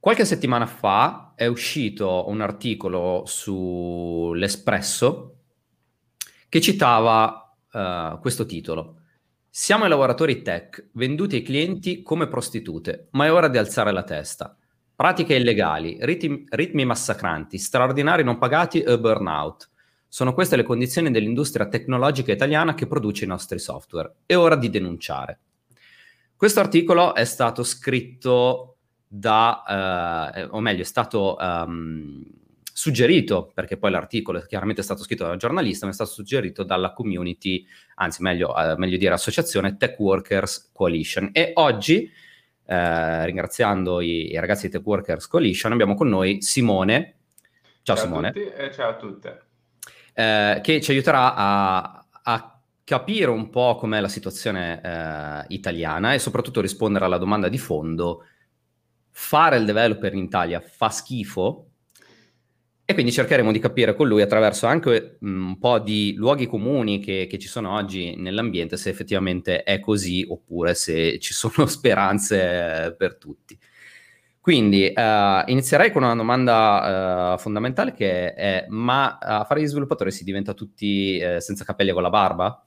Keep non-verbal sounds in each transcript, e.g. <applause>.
Qualche settimana fa è uscito un articolo sull'Espresso che citava uh, questo titolo. Siamo i lavoratori tech, venduti ai clienti come prostitute, ma è ora di alzare la testa. Pratiche illegali, ritmi, ritmi massacranti, straordinari non pagati e burnout. Sono queste le condizioni dell'industria tecnologica italiana che produce i nostri software. È ora di denunciare. Questo articolo è stato scritto da, eh, o meglio, è stato um, suggerito, perché poi l'articolo chiaramente è stato scritto da un giornalista, ma è stato suggerito dalla community, anzi meglio, eh, meglio dire associazione Tech Workers Coalition. E oggi, eh, ringraziando i, i, ragazzi di Tech Workers Coalition, abbiamo con noi Simone. Ciao, ciao Simone. A tutti e ciao a tutte. Eh, che ci aiuterà a, a capire un po' com'è la situazione eh, italiana e soprattutto rispondere alla domanda di fondo fare il developer in Italia fa schifo e quindi cercheremo di capire con lui attraverso anche mm, un po' di luoghi comuni che, che, ci sono oggi nell'ambiente se effettivamente è così oppure se ci sono <laughs> speranze per tutti. Quindi uh, inizierei con una domanda uh, fondamentale che è ma a fare gli sviluppatori si diventa tutti uh, senza capelli e con la barba?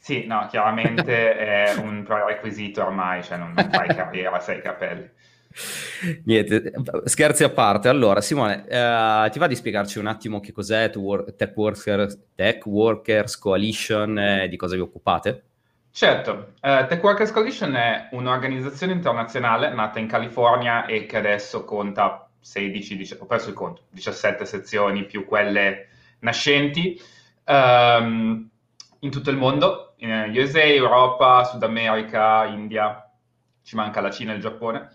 Sì, no, chiaramente è un prerequisito ormai, cioè non, non fai carriera se hai capelli. Niente, scherzi a parte. Allora, Simone, eh, ti va di spiegarci un attimo che cos'è Tech Workers, Tech Workers Coalition e di cosa vi occupate? Certo, uh, Tech Workers Coalition è un'organizzazione internazionale nata in California e che adesso conta 16, 10, ho perso il conto, 17 sezioni più quelle nascenti um, in tutto il mondo, in USA, Europa, Sud America, India, ci manca la Cina e il Giappone.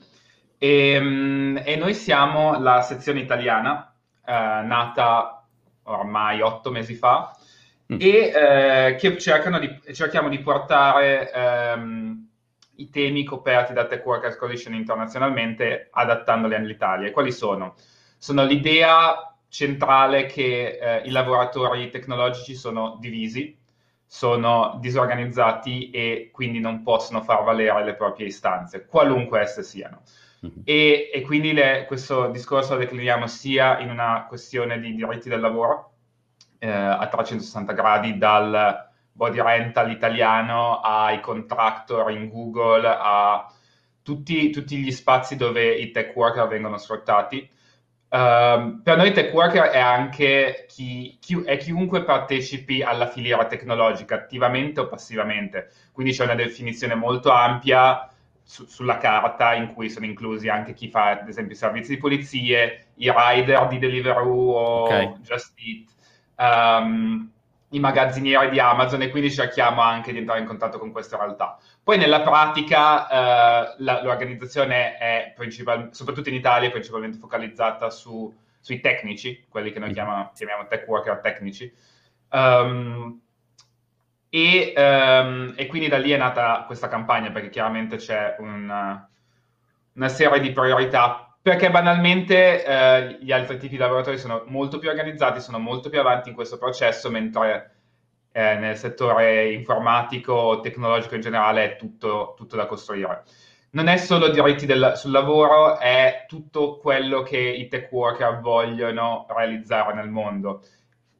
E, ehm, e noi siamo la sezione italiana, eh, nata ormai otto mesi fa, mm. e eh, che di, cerchiamo di portare ehm, i temi coperti da Tech Workers Coalition internazionalmente adattandoli all'Italia. E quali sono? Sono l'idea centrale che eh, i lavoratori tecnologici sono divisi, sono disorganizzati e quindi non possono far valere le proprie istanze, qualunque esse siano. Mm-hmm. E, e, quindi le, questo discorso lo decliniamo sia in una questione di diritti del lavoro eh, a 360 gradi, dal body rental italiano ai contractor in Google, a tutti, tutti gli spazi dove i tech worker vengono sfruttati. Uh, per noi tech worker è anche chi, chi, è chiunque partecipi alla filiera tecnologica, attivamente o passivamente. Quindi c'è una definizione molto ampia su, sulla carta in cui sono inclusi anche chi fa ad esempio i servizi di pulizie, i rider di Deliveroo o okay. Just Eat, um, i magazzinieri di Amazon e quindi cerchiamo anche di entrare in contatto con queste realtà. Poi nella pratica uh, la, l'organizzazione è soprattutto in Italia, principalmente focalizzata su, sui tecnici, quelli che noi mm. chiamiamo, chiamiamo tech worker tecnici. Um, e, um, e, quindi da lì è nata questa campagna, perché chiaramente c'è una, una serie di priorità, perché banalmente eh, gli altri tipi di lavoratori sono molto più organizzati, sono molto più avanti in questo processo, mentre eh, nel settore informatico tecnologico in generale è tutto, tutto da costruire. Non è solo diritti del, sul lavoro, è tutto quello che i tech worker vogliono realizzare nel mondo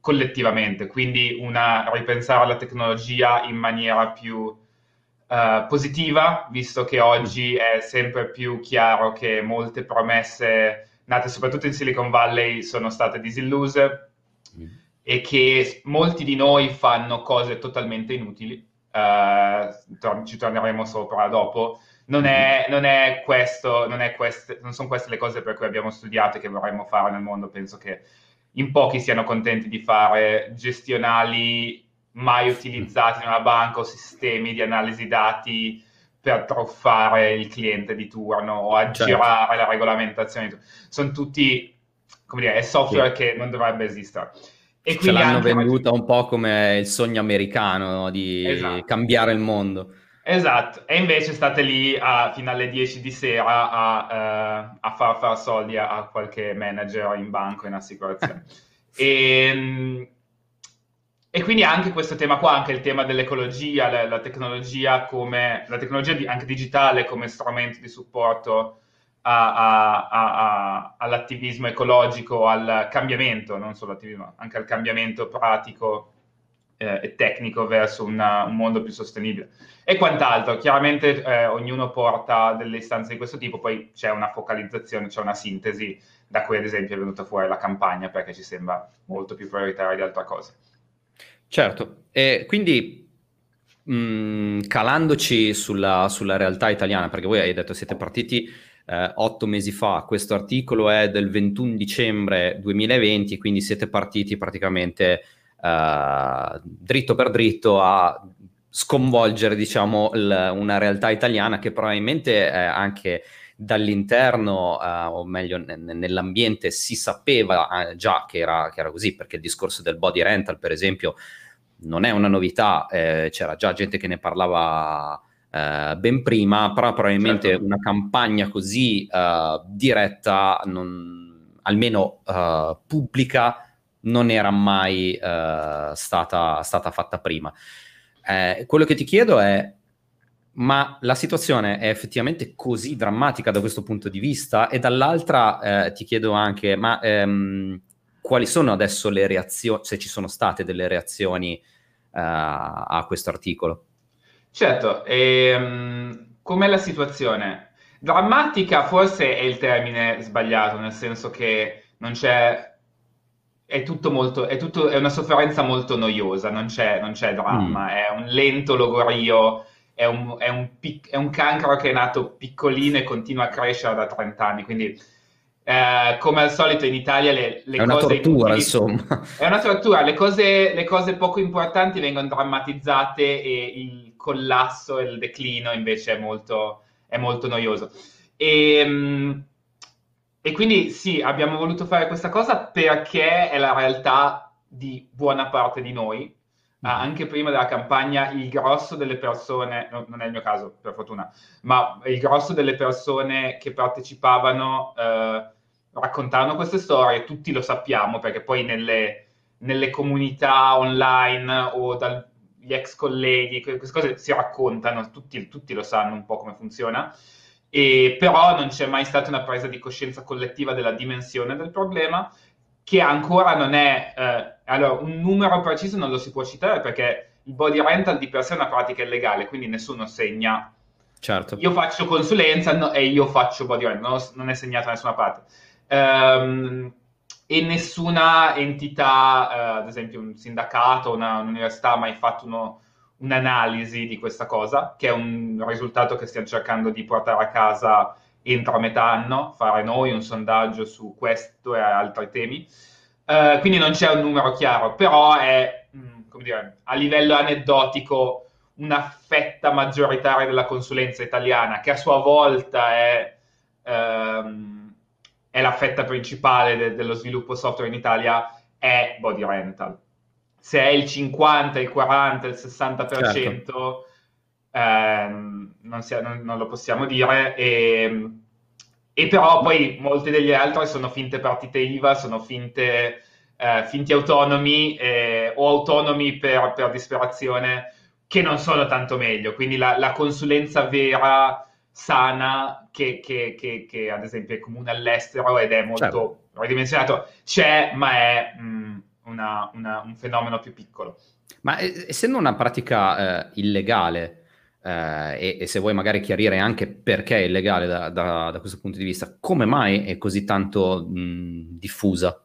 collettivamente, quindi una, ripensare alla tecnologia in maniera più uh, positiva, visto che oggi è sempre più chiaro che molte promesse nate soprattutto in Silicon Valley sono state disilluse mm. e che molti di noi fanno cose totalmente inutili. Uh, tor- ci torneremo sopra dopo. Non è, non è questo, non, è queste, non sono queste le cose per cui abbiamo studiato e che vorremmo fare nel mondo. Penso che in pochi siano contenti di fare gestionali mai utilizzati in una banca o sistemi di analisi dati per truffare il cliente di turno o aggirare certo. la regolamentazione. Sono tutti, come dire, è software sì. che non dovrebbe esistere. E Ce l'hanno venduta un po' come il sogno americano di esatto. cambiare il mondo. Esatto, e invece state lì a, fino alle 10 di sera a, uh, a far fare soldi a, a, qualche manager in banco, in assicurazione. e, <laughs> ehm, e, quindi anche questo tema qua, anche il tema dell'ecologia, la, la tecnologia come, la tecnologia di, anche digitale come strumento di supporto all'attivismo ecologico, al cambiamento, non solo attivismo, anche al cambiamento pratico eh, tecnico verso una, un mondo più sostenibile e quant'altro. Chiaramente eh, ognuno porta delle istanze di questo tipo, poi c'è una focalizzazione, c'è una sintesi da cui ad esempio è venuta fuori la campagna perché ci sembra molto più prioritaria di altre cose. Certo, e quindi mm, calandoci sulla, sulla, realtà italiana, perché voi hai detto siete partiti eh, otto mesi fa, questo articolo è del 21 dicembre 2020, quindi siete partiti praticamente eh, dritto per dritto a sconvolgere diciamo l- una realtà italiana che probabilmente eh, anche dall'interno, uh, o meglio n- nell'ambiente, si sapeva uh, già che era, che era, così, perché il discorso del body rental, per esempio, non è una novità, eh, c'era già gente che ne parlava uh, ben prima, però probabilmente certo. una campagna così diretta, non, almeno pubblica, non era mai stata, stata, fatta prima. Eh, quello che ti chiedo è ma la situazione è effettivamente così drammatica da questo punto di vista? E dall'altra eh, ti chiedo anche, ma ehm, quali sono adesso le reazioni, se ci sono state delle reazioni uh, a questo articolo? Certo, ehm, com'è la situazione? Drammatica forse è il termine sbagliato, nel senso che non c'è è tutto molto, è, tutto, è una sofferenza molto noiosa, non c'è, non c'è dramma, mm. è un lento logorio è un, è, un pic- è un, cancro che è nato piccolino e continua a crescere da 30 anni, quindi eh, come al solito in Italia le, le è cose... Una tortura, insomma. È una tortura, le cose, le cose poco importanti vengono drammatizzate e il collasso e il declino invece è molto, è molto noioso. E, ehm, e quindi sì, abbiamo voluto fare questa cosa perché è la realtà di buona parte di noi, Ah, anche prima della campagna il grosso delle persone, no, non è il mio caso per fortuna, ma il grosso delle persone che partecipavano eh, raccontavano queste storie, tutti lo sappiamo perché poi nelle, nelle comunità online o dagli ex colleghi, queste cose si raccontano, tutti, tutti lo sanno un po' come funziona. E, però non c'è mai stata una presa di coscienza collettiva della dimensione del problema che ancora non è... Eh, allora, un numero preciso non lo si può citare perché il body rental di per sé è una pratica illegale, quindi nessuno segna. Certo. Io faccio consulenza no, e io faccio body rental, non, non è segnato da nessuna parte. Um, e nessuna entità, uh, ad esempio un sindacato, una, un'università, ha mai fatto uno, un'analisi di questa cosa, che è un risultato che stiamo cercando di portare a casa entro metà anno, fare noi un sondaggio su questo e altri temi. Uh, quindi non c'è un numero chiaro, però è, mm, dire, a livello aneddotico una fetta maggioritaria della consulenza italiana, che a sua volta è, um, è la fetta principale de- dello sviluppo software in Italia, è body rental. Se è il 50, il 40, il 60%, certo ehm, non, sia, non, non, lo possiamo dire. E, e, però poi molti degli altri sono finte partite IVA, sono finte, eh, finti autonomi eh, o autonomi per, per, disperazione che non sono tanto meglio. Quindi la, la consulenza vera, sana, che, che, che, che, ad esempio è comune all'estero ed è molto certo. ridimensionato, c'è, ma è mh, mm, una, una, un fenomeno più piccolo. Ma essendo una pratica eh, illegale, eh, e, e, se vuoi magari chiarire anche perché è illegale da, da, da questo punto di vista, come mai è così tanto mh, diffusa?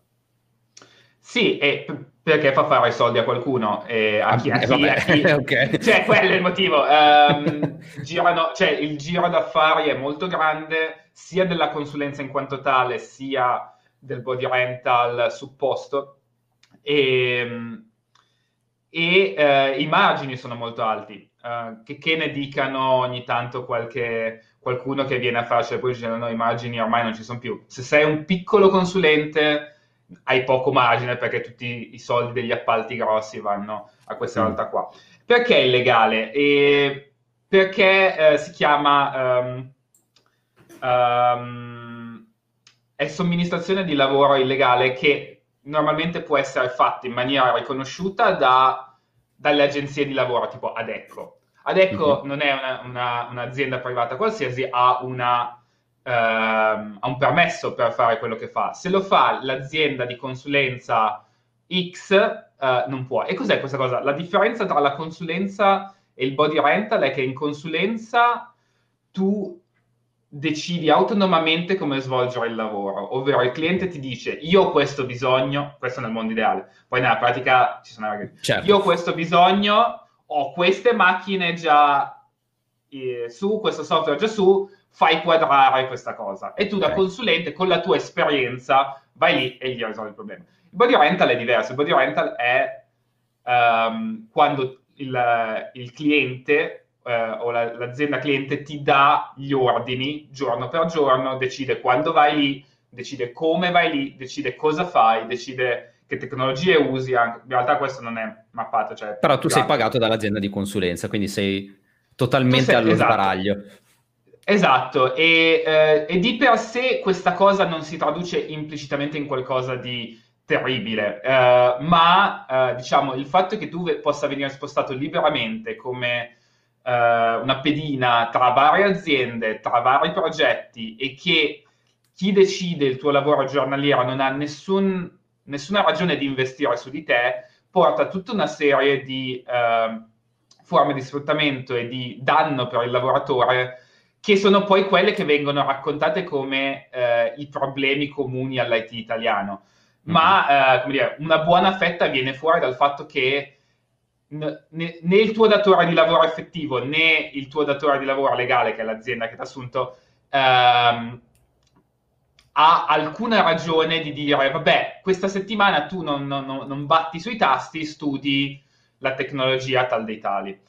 Sì, e perché fa fare i soldi a qualcuno, e a chi, a chi, a chi... <laughs> okay. cioè quello è il motivo. Um, <laughs> girano, cioè, il giro d'affari è molto grande, sia della consulenza in quanto tale, sia del body rental supposto, e, e uh, i margini sono molto alti. Uh, che, che, ne dicano ogni tanto qualche, qualcuno che viene a farci poi dicendo no, i margini ormai non ci sono più. Se sei un piccolo consulente hai poco margine perché tutti i soldi degli appalti grossi vanno a questa mm. realtà qua. Perché è illegale? E perché eh, si chiama um, um, è somministrazione di lavoro illegale che normalmente può essere fatta in maniera riconosciuta da dalle agenzie di lavoro tipo Adecco. Adecco mm-hmm. non è una, una, un'azienda privata qualsiasi, ha una, ehm, ha un permesso per fare quello che fa. Se lo fa l'azienda di consulenza X, eh, non può. E cos'è questa cosa? La differenza tra la consulenza e il body rental è che in consulenza tu decidi autonomamente come svolgere il lavoro, ovvero il cliente ti dice io ho questo bisogno, questo nel mondo ideale, poi nella pratica ci sono certo. io ho questo bisogno, ho queste macchine già eh, su, questo software già su, fai quadrare questa cosa e tu da consulente con la tua esperienza vai lì e gli risolvi il problema. Il body rental è diverso, il body rental è um, quando il, il cliente eh, o la, l'azienda cliente ti dà gli ordini giorno per giorno, decide quando vai lì, decide come vai lì, decide cosa fai, decide che tecnologie usi. Anche. In realtà questo non è mappato. Cioè, Però tu sei pagato dall'azienda di consulenza, quindi sei totalmente sei, allo esatto. sbaraglio. Esatto, e, eh, e, di per sé questa cosa non si traduce implicitamente in qualcosa di terribile, eh, ma eh, diciamo il fatto che tu possa venire spostato liberamente come una pedina tra varie aziende, tra vari progetti e che chi decide il tuo lavoro giornaliero non ha nessun, nessuna ragione di investire su di te, porta tutta una serie di eh, forme di sfruttamento e di danno per il lavoratore che sono poi quelle che vengono raccontate come eh, i problemi comuni all'IT italiano. Ma mm-hmm. eh, come dire, una buona fetta viene fuori dal fatto che né, il tuo datore di lavoro effettivo né il tuo datore di lavoro legale, che è l'azienda che ti ha assunto, ehm, ha alcuna ragione di dire, vabbè, questa settimana tu non, non, non batti sui tasti, studi la tecnologia tal dei tali.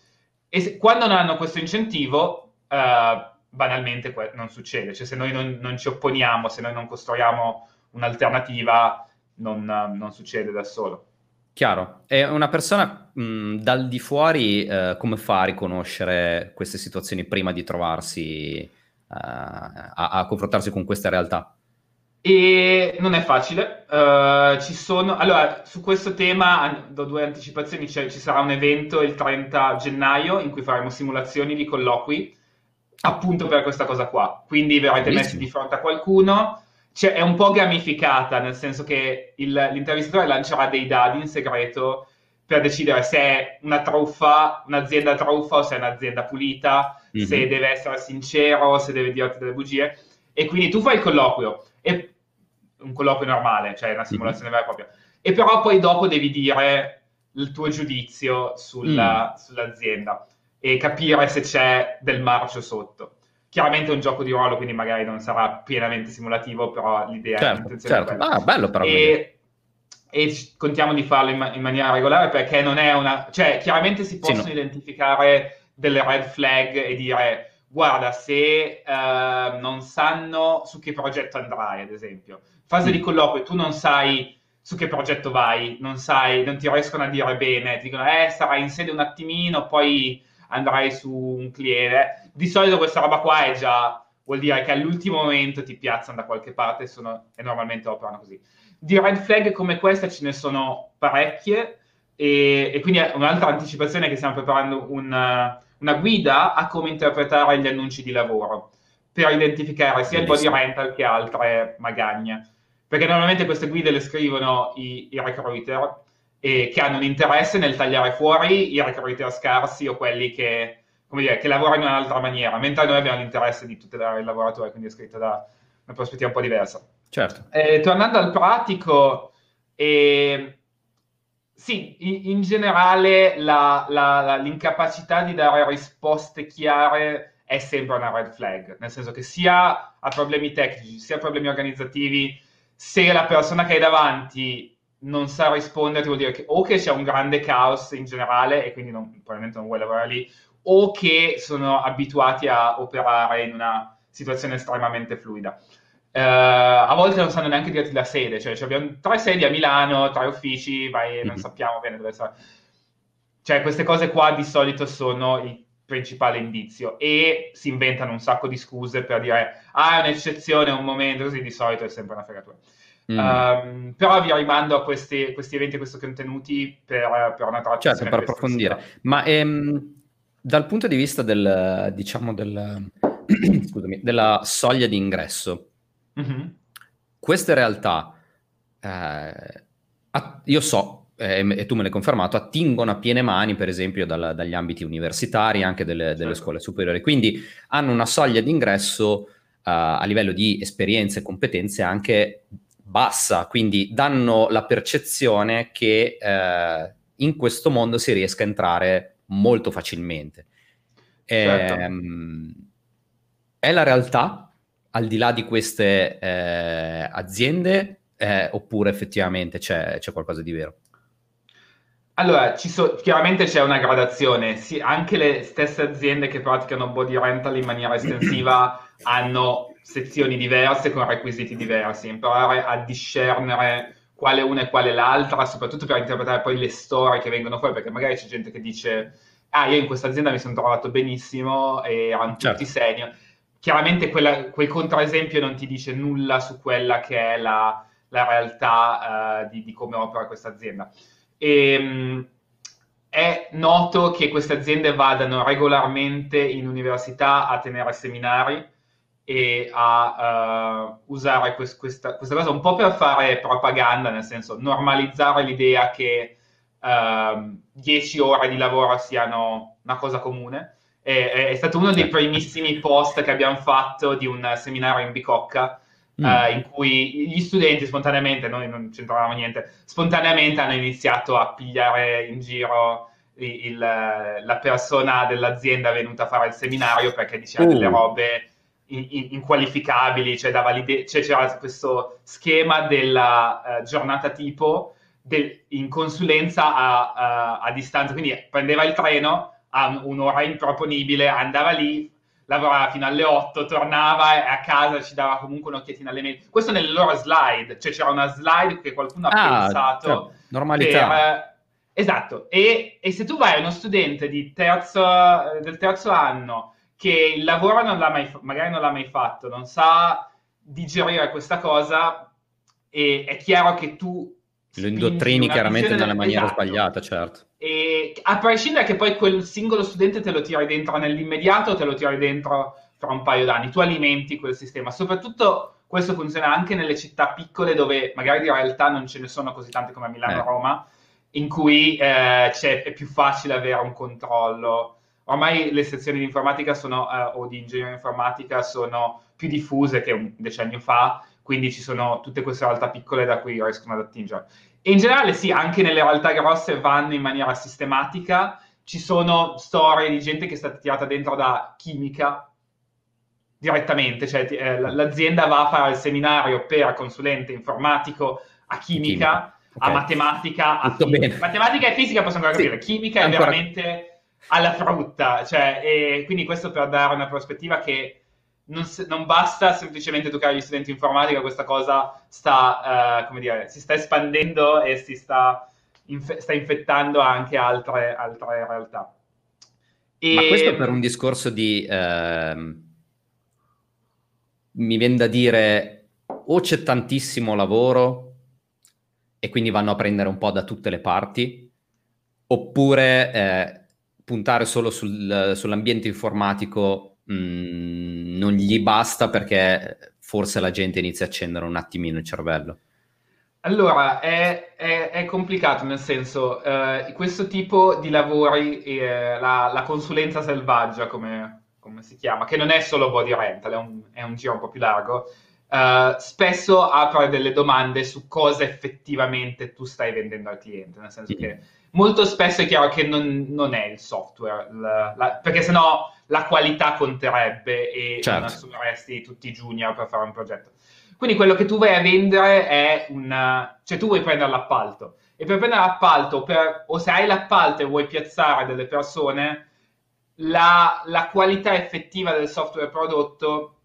E se, quando non hanno questo incentivo, eh, banalmente non succede. Cioè, se noi non, non, ci opponiamo, se noi non costruiamo un'alternativa, non, non succede da solo. Chiaro. E una persona mh, dal di fuori eh, come fa a riconoscere queste situazioni prima di trovarsi eh, a, a, confrontarsi con queste realtà? E non è facile. Uh, ci sono... Allora, su questo tema do due anticipazioni. Cioè, ci sarà un evento il 30 gennaio in cui faremo simulazioni di colloqui appunto per questa cosa qua. Quindi verrete messi di fronte a qualcuno cioè, è un po' gamificata, nel senso che il, l'intervistatore lancerà dei dadi in segreto per decidere se è una truffa, un'azienda truffa o se è un'azienda pulita, mm-hmm. se deve essere sincero, se deve dirti delle bugie. E quindi tu fai il colloquio, e, un colloquio normale, cioè una simulazione mm-hmm. vera e propria. E però poi dopo devi dire il tuo giudizio sulla, mm. sull'azienda e capire se c'è del marcio sotto. Chiaramente è un gioco di ruolo, quindi magari non sarà pienamente simulativo, però l'idea certo, è l'intenzione certo. Ah, bello però. E, e contiamo di farlo in, ma- in, maniera regolare perché non è una... Cioè, chiaramente si possono sì, no. identificare delle red flag e dire guarda, se uh, non sanno su che progetto andrai, ad esempio. Fase mm. di colloquio, tu non sai su che progetto vai, non sai, non ti riescono a dire bene, ti dicono, eh, sarai in sede un attimino, poi andrai su un cliente. Di solito questa roba qua è già, vuol dire che all'ultimo momento ti piazzano da qualche parte sono, e normalmente operano così. Di red flag come questa ce ne sono parecchie e, e quindi un'altra anticipazione è che stiamo preparando una, una guida a come interpretare gli annunci di lavoro per identificare sia il body rental che altre magagne. Perché normalmente queste guide le scrivono i, i recruiter e che hanno un interesse nel tagliare fuori i recruiter scarsi o quelli che, dire, che lavorano in un'altra maniera, mentre noi abbiamo l'interesse di tutelare il lavoratore, quindi è scritto da una prospettiva un po' diversa. Certo. Eh, tornando al pratico, eh, sì, in generale la, la, la, l'incapacità di dare risposte chiare è sempre una red flag, nel senso che sia a problemi tecnici, sia a problemi organizzativi, se la persona che hai davanti non sa rispondere, vuol dire che o che c'è un grande caos in generale e quindi non, probabilmente non vuoi lavorare lì, o che sono abituati a operare in una situazione estremamente fluida. Uh, a volte non sanno neanche dirti la sede, cioè, cioè abbiamo tre sedi a Milano, tre uffici, vai, mm-hmm. non mhm. sappiamo bene dove sta. Cioè, queste cose qua di solito sono il principale indizio e si inventano un sacco di scuse per dire ah, è un'eccezione, un momento, così di solito è sempre una fregatura. Mm. Um, però vi rimando a questi, questi eventi, a questi contenuti per, per una traccia. Certo, per approfondire. Ma ehm, dal punto di vista del, diciamo, del, <clears throat> scusami, della soglia di ingresso. Mm-hmm. Queste realtà, eh, io so, eh, e tu me l'hai confermato, attingono a piene mani, per esempio, dal, dagli ambiti universitari, anche delle, delle certo. scuole superiori. Quindi hanno una soglia di ingresso uh, a livello di esperienze e competenze anche bassa, quindi danno la percezione che uh, in questo mondo si riesca a entrare molto facilmente. Certo. Ehm, è la realtà, al di là di queste eh, aziende, eh, oppure effettivamente c'è, c'è, qualcosa di vero? Allora, so, chiaramente c'è una gradazione, sì, anche le stesse aziende che praticano body rental in maniera estensiva <coughs> hanno sezioni diverse con requisiti diversi, imparare a discernere quale una e quale l'altra, soprattutto per interpretare poi le storie che vengono fuori, perché magari c'è gente che dice, ah, io in questa azienda mi sono trovato benissimo e erano certo. tutti senior. Chiaramente quella, quel controesempio non ti dice nulla su quella che è la, la realtà uh, di, di, come opera questa azienda. E, um, è noto che queste aziende vadano regolarmente in università a tenere seminari, e a uh, usare quest- questa, questa, cosa un po' per fare propaganda, nel senso normalizzare l'idea che 10 uh, ore di lavoro siano una cosa comune. E, è stato uno dei primissimi post che abbiamo fatto di un seminario in Bicocca. Mm. Uh, in cui gli studenti spontaneamente, noi non c'entravamo niente, spontaneamente hanno iniziato a pigliare in giro il, il, la persona dell'azienda venuta a fare il seminario perché diceva uh. delle robe inqualificabili, cioè, valide- cioè, c'era questo schema della uh, giornata tipo del- in consulenza a, a, a, distanza, quindi prendeva il treno a un'ora improponibile, andava lì, lavorava fino alle 8, tornava e a casa ci dava comunque un'occhiatina alle mail. Questo nelle loro slide, cioè c'era una slide che qualcuno ha ah, pensato. Cioè, normalità. Per, esatto, e, e, se tu vai a uno studente terzo, del terzo anno che il lavoro non l'ha mai, magari non l'ha mai fatto, non sa digerire questa cosa e è chiaro che tu lo indottrini chiaramente nella maniera esatto. sbagliata, certo. E a prescindere che poi quel singolo studente te lo tiri dentro nell'immediato o te lo tiri dentro fra un paio d'anni, tu alimenti quel sistema. Soprattutto questo funziona anche nelle città piccole dove magari di realtà non ce ne sono così tante come a Milano o eh. Roma, in cui eh, è più facile avere un controllo ormai le sezioni di informatica sono, uh, o di ingegneria informatica sono più diffuse che un decennio fa, quindi ci sono tutte queste realtà piccole da cui riescono ad attingere. E in generale sì, anche nelle realtà grosse vanno in maniera sistematica, ci sono storie di gente che è stata tirata dentro da chimica direttamente, cioè eh, l'azienda va a fare il seminario per consulente informatico a chimica, chimica. Okay. a matematica, a matematica e fisica possono ancora capire, sì, chimica ancora... è veramente alla frutta, cioè, e quindi questo per dare una prospettiva che non, non, basta semplicemente educare gli studenti in informatica, questa cosa sta, uh, come dire, si sta espandendo e si sta, inf- sta infettando anche altre, altre realtà. E... Ma questo per un discorso di, eh, mi viene da dire, o c'è tantissimo lavoro e quindi vanno a prendere un po' da tutte le parti, oppure eh, puntare solo sul, sull'ambiente informatico mh, mm, non gli basta perché forse la gente inizia a accendere un attimino il cervello. Allora, è, è, è complicato nel senso, eh, questo tipo di lavori, eh, la, la, consulenza selvaggia, come, come, si chiama, che non è solo body rental, è un, è un giro un po' più largo, eh, spesso apre delle domande su cosa effettivamente tu stai vendendo al cliente, nel senso mm. che molto spesso è chiaro che non, non è il software, la, la, perché sennò la qualità conterebbe e certo. non assumeresti tutti i junior per fare un progetto. Quindi quello che tu vai a vendere è un... cioè tu vuoi prendere l'appalto e per prendere l'appalto, per, o se hai l'appalto e vuoi piazzare delle persone, la, la qualità effettiva del software prodotto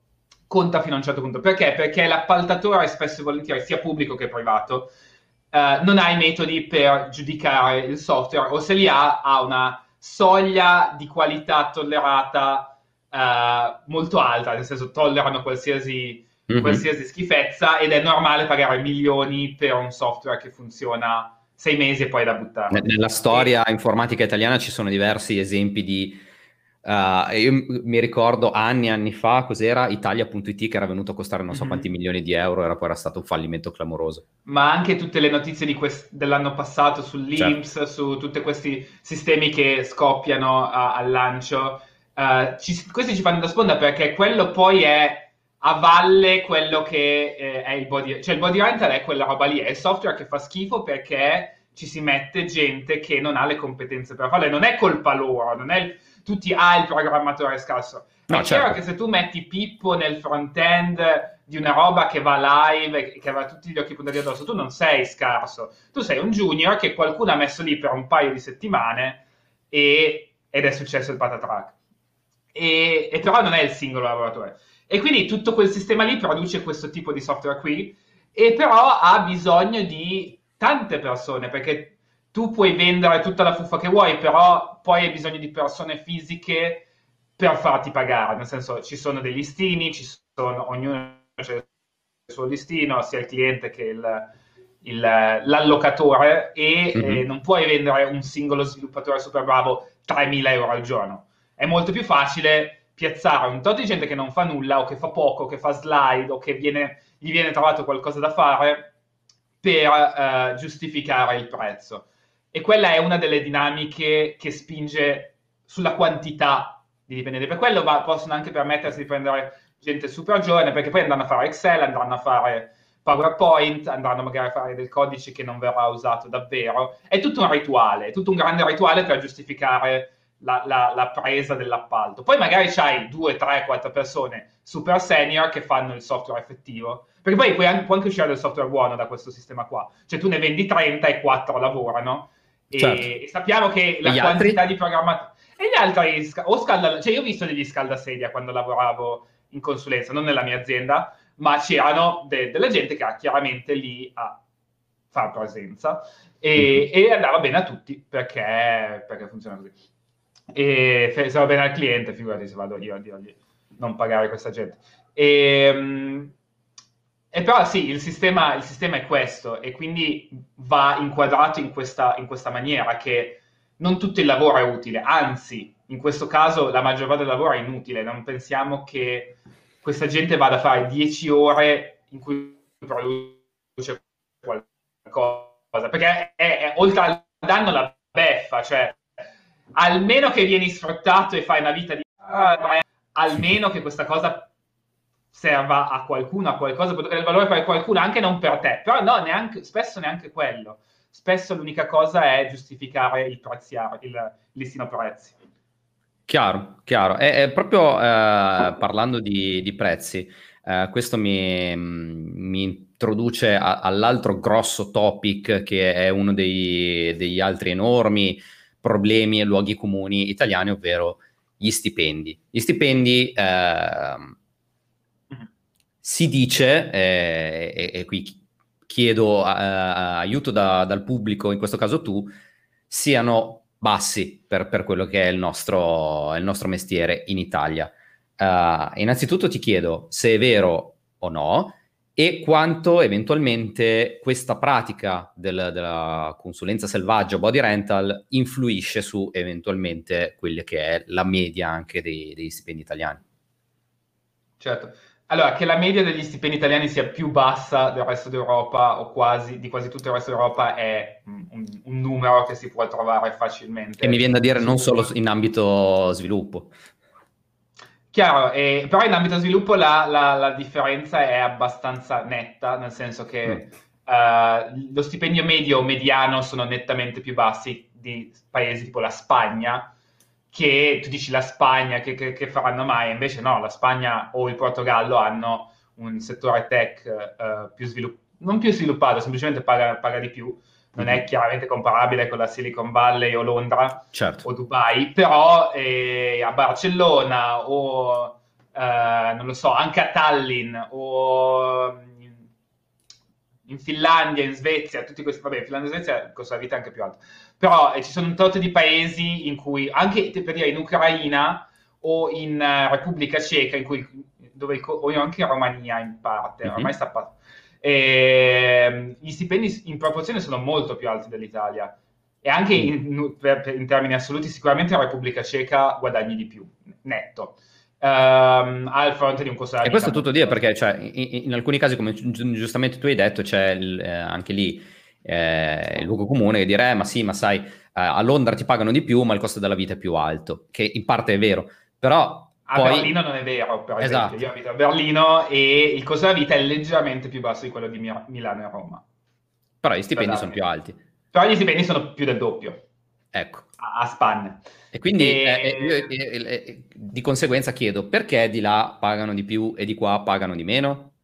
conta fino a un certo punto. Perché? Perché l'appaltatore spesso e volentieri, sia pubblico che privato, eh, non ha i metodi per giudicare il software o se li ha ha una soglia di qualità tollerata uh, molto alta, nel senso tollerano qualsiasi, mm-hmm. qualsiasi, schifezza ed è normale pagare milioni per un software che funziona sei mesi e poi da buttare. Nella storia informatica italiana ci sono diversi esempi di Uh, io mi ricordo anni e anni fa cos'era Italia.it che era venuto a costare non so mm-hmm. quanti milioni di euro, era poi era stato un fallimento clamoroso. Ma anche tutte le notizie quest- dell'anno passato sull'Inps, certo. su tutti questi sistemi che scoppiano a- al lancio, uh, ci- questi ci fanno da sponda perché quello poi è a valle quello che eh, è il body, cioè il body rental è quella roba lì, è il software che fa schifo perché ci si mette gente che non ha le competenze per farlo e non è colpa loro, non è il tu ti hai il programmatore scarso. No, è certo. che se tu metti Pippo nel front-end di una roba che va live, che aveva tutti gli occhi puntati addosso, tu non sei scarso. Tu sei un junior che qualcuno ha messo lì per un paio di settimane e, ed è successo il patatrack. E, e però non è il singolo lavoratore. E quindi tutto quel sistema lì produce questo tipo di software qui, e però ha bisogno di tante persone, perché tu puoi vendere tutta la fuffa che vuoi, però poi hai bisogno di persone fisiche per farti pagare, nel senso ci sono dei listini, ci sono, ognuno c'è il suo listino, sia il cliente che il, il, l'allocatore e mm-hmm. eh, non puoi vendere un singolo sviluppatore super bravo 3.000 euro al giorno. È molto più facile piazzare un tot di gente che non fa nulla o che fa poco, che fa slide o che viene, gli viene trovato qualcosa da fare per uh, giustificare il prezzo. E quella è una delle dinamiche che spinge sulla quantità di dipendenti. Per quello va, possono anche permettersi di prendere gente super giovane, perché poi andranno a fare Excel, andranno a fare PowerPoint, andranno magari a fare del codice che non verrà usato davvero. È tutto un rituale, è tutto un grande rituale per giustificare la, la, la presa dell'appalto. Poi magari c'hai due, tre, quattro persone super senior che fanno il software effettivo. Perché poi puoi anche, può anche uscire del software buono da questo sistema qua. Cioè tu ne vendi 30 e 4 lavorano e, certo. e sappiamo che la quantità altri? di programmatori... E gli altri, o scalda, cioè io ho visto degli scaldasedia quando lavoravo in consulenza, non nella mia azienda, ma c'erano de- della gente che era chiaramente lì a fare presenza e, mm-hmm. e andava bene a tutti perché, perché funziona così. E se va bene al cliente, figurati se vado io a dirgli non pagare questa gente. E, um, e però sì, il sistema, il sistema, è questo e quindi va inquadrato in questa, in questa, maniera che non tutto il lavoro è utile, anzi, in questo caso la maggior parte del lavoro è inutile. Non pensiamo che questa gente vada a fare 10 ore in cui produce qualcosa, perché è, è, oltre al danno la beffa, cioè almeno che vieni sfruttato e fai una vita di... Almeno che questa cosa serva a qualcuno, a qualcosa, può avere valore per qualcuno, anche non per te. Però no, neanche, spesso neanche quello. Spesso l'unica cosa è giustificare il preziare, il listino prezzi. Chiaro, chiaro. E, e proprio eh, parlando di, di prezzi, eh, questo mi, mi introduce a, all'altro grosso topic che è uno dei, degli altri enormi problemi e luoghi comuni italiani, ovvero gli stipendi. Gli stipendi eh, si dice, eh, e, e, qui chiedo uh, aiuto da, dal pubblico, in questo caso tu, siano bassi per, per quello che è il nostro, il nostro mestiere in Italia. Uh, innanzitutto ti chiedo se è vero o no e quanto eventualmente questa pratica del, della consulenza selvaggia body rental influisce su eventualmente quella che è la media anche dei, degli stipendi italiani. Certo, allora, che la media degli stipendi italiani sia più bassa del resto d'Europa o quasi di quasi tutto il resto d'Europa è un, un numero che si può trovare facilmente. E mi viene da dire non solo in ambito sviluppo. Chiaro, eh, però in ambito sviluppo la, la, la, differenza è abbastanza netta, nel senso che mm. uh, lo stipendio medio o mediano sono nettamente più bassi di paesi tipo la Spagna, che tu dici la Spagna, che, che, che, faranno mai? Invece no, la Spagna o il Portogallo hanno un settore tech uh, più sviluppato, non più sviluppato, semplicemente paga, paga di più. Non è mhm. chiaramente comparabile con la Silicon Valley o Londra certo. o Dubai, però eh, a Barcellona o eh, non lo so, anche a Tallinn o in, in Finlandia, in Svezia, tutti questi, vabbè, in Finlandia e Svezia costa la vita anche più alta però eh, ci sono un tot di paesi in cui, anche per dire in Ucraina o in uh, Repubblica Ceca, in cui, dove, o anche in Romania in parte, mm-hmm. ormai sta passando. E, ehm, gli stipendi in proporzione sono molto più alti dell'Italia e anche in, per, in, termini assoluti sicuramente la Repubblica Ceca guadagni di più, netto. Um, al fronte di un costo della E questo è tutto dire perché cioè, in, in, alcuni casi, come giustamente tu hai detto, c'è il, eh, anche lì eh, il luogo comune che dire, eh, ma sì, ma sai, eh, a Londra ti pagano di più, ma il costo della vita è più alto, che in parte è vero, però... A poi... Berlino non è vero, per esatto. Io abito a Berlino e il costo della vita è leggermente più basso di quello di Milano e Roma. Però gli stipendi sono più alti. Però gli stipendi sono più del doppio. Ecco. A, a spanne. E quindi e... Eh, io, io, io, di conseguenza chiedo perché di là pagano di più e di qua pagano di meno?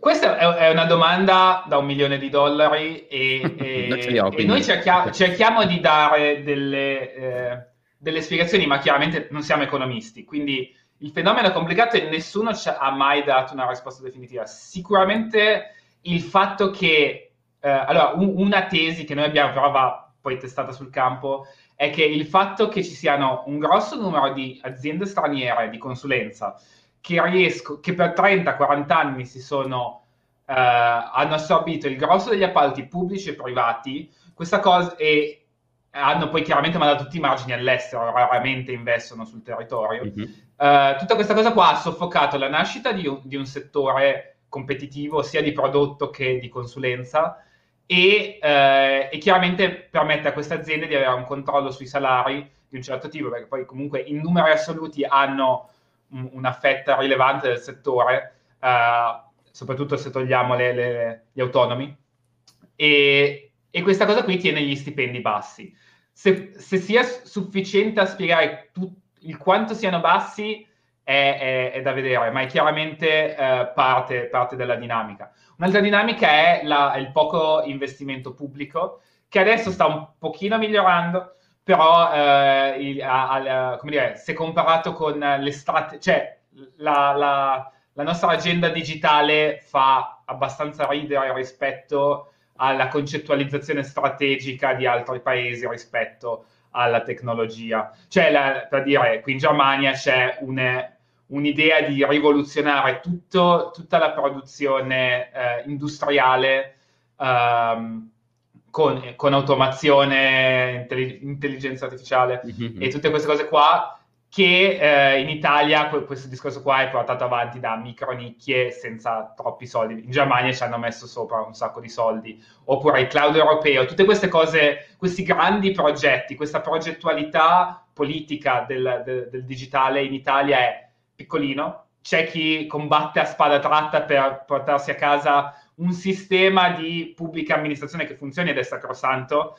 Questa è una domanda da un milione di dollari e, <laughs> e, ho, e noi cerchiamo, cerchiamo, di dare delle, eh, delle, spiegazioni, ma chiaramente non siamo economisti, quindi il fenomeno è complicato e nessuno ha mai dato una risposta definitiva. Sicuramente il fatto che, eh, allora, un, una tesi che noi abbiamo, però va poi testata sul campo, è che il fatto che ci siano un grosso numero di aziende straniere di consulenza che, riesco, che per 30-40 anni si sono, uh, hanno assorbito il grosso degli appalti pubblici e privati, questa cosa, e hanno poi chiaramente mandato tutti i margini all'estero, raramente investono sul territorio. Mm-hmm. Uh, tutta questa cosa qua ha soffocato la nascita di un, di un, settore competitivo sia di prodotto che di consulenza e, uh, e chiaramente permette a queste aziende di avere un controllo sui salari di un certo tipo, perché poi comunque in numeri assoluti hanno una fetta rilevante del settore, uh, soprattutto se togliamo le, le, gli autonomi, e, e, questa cosa qui tiene gli stipendi bassi. Se, se sia sufficiente a spiegare tu, il quanto siano bassi è, è, è da vedere, ma è chiaramente uh, parte, parte, della dinamica. Un'altra dinamica è la, il poco investimento pubblico, che adesso sta un pochino migliorando, però eh, il, a, a, come dire, se comparato con l'estate, cioè la, la, la, nostra agenda digitale fa abbastanza ridere rispetto alla concettualizzazione strategica di altri paesi rispetto alla tecnologia. Cioè, la, per dire, qui in Germania c'è un, un'idea di rivoluzionare tutto, tutta la produzione eh, industriale. Um, con, con automazione, intellig- intelligenza artificiale mm-hmm. e tutte queste cose qua che eh, in Italia questo discorso qua è portato avanti da micronicchie senza troppi soldi. In Germania ci hanno messo sopra un sacco di soldi, oppure il cloud europeo, tutte queste cose, questi grandi progetti, questa progettualità politica del, del, del digitale in Italia è piccolino. C'è chi combatte a spada tratta per portarsi a casa un sistema di pubblica amministrazione che funzioni ed è sacrosanto,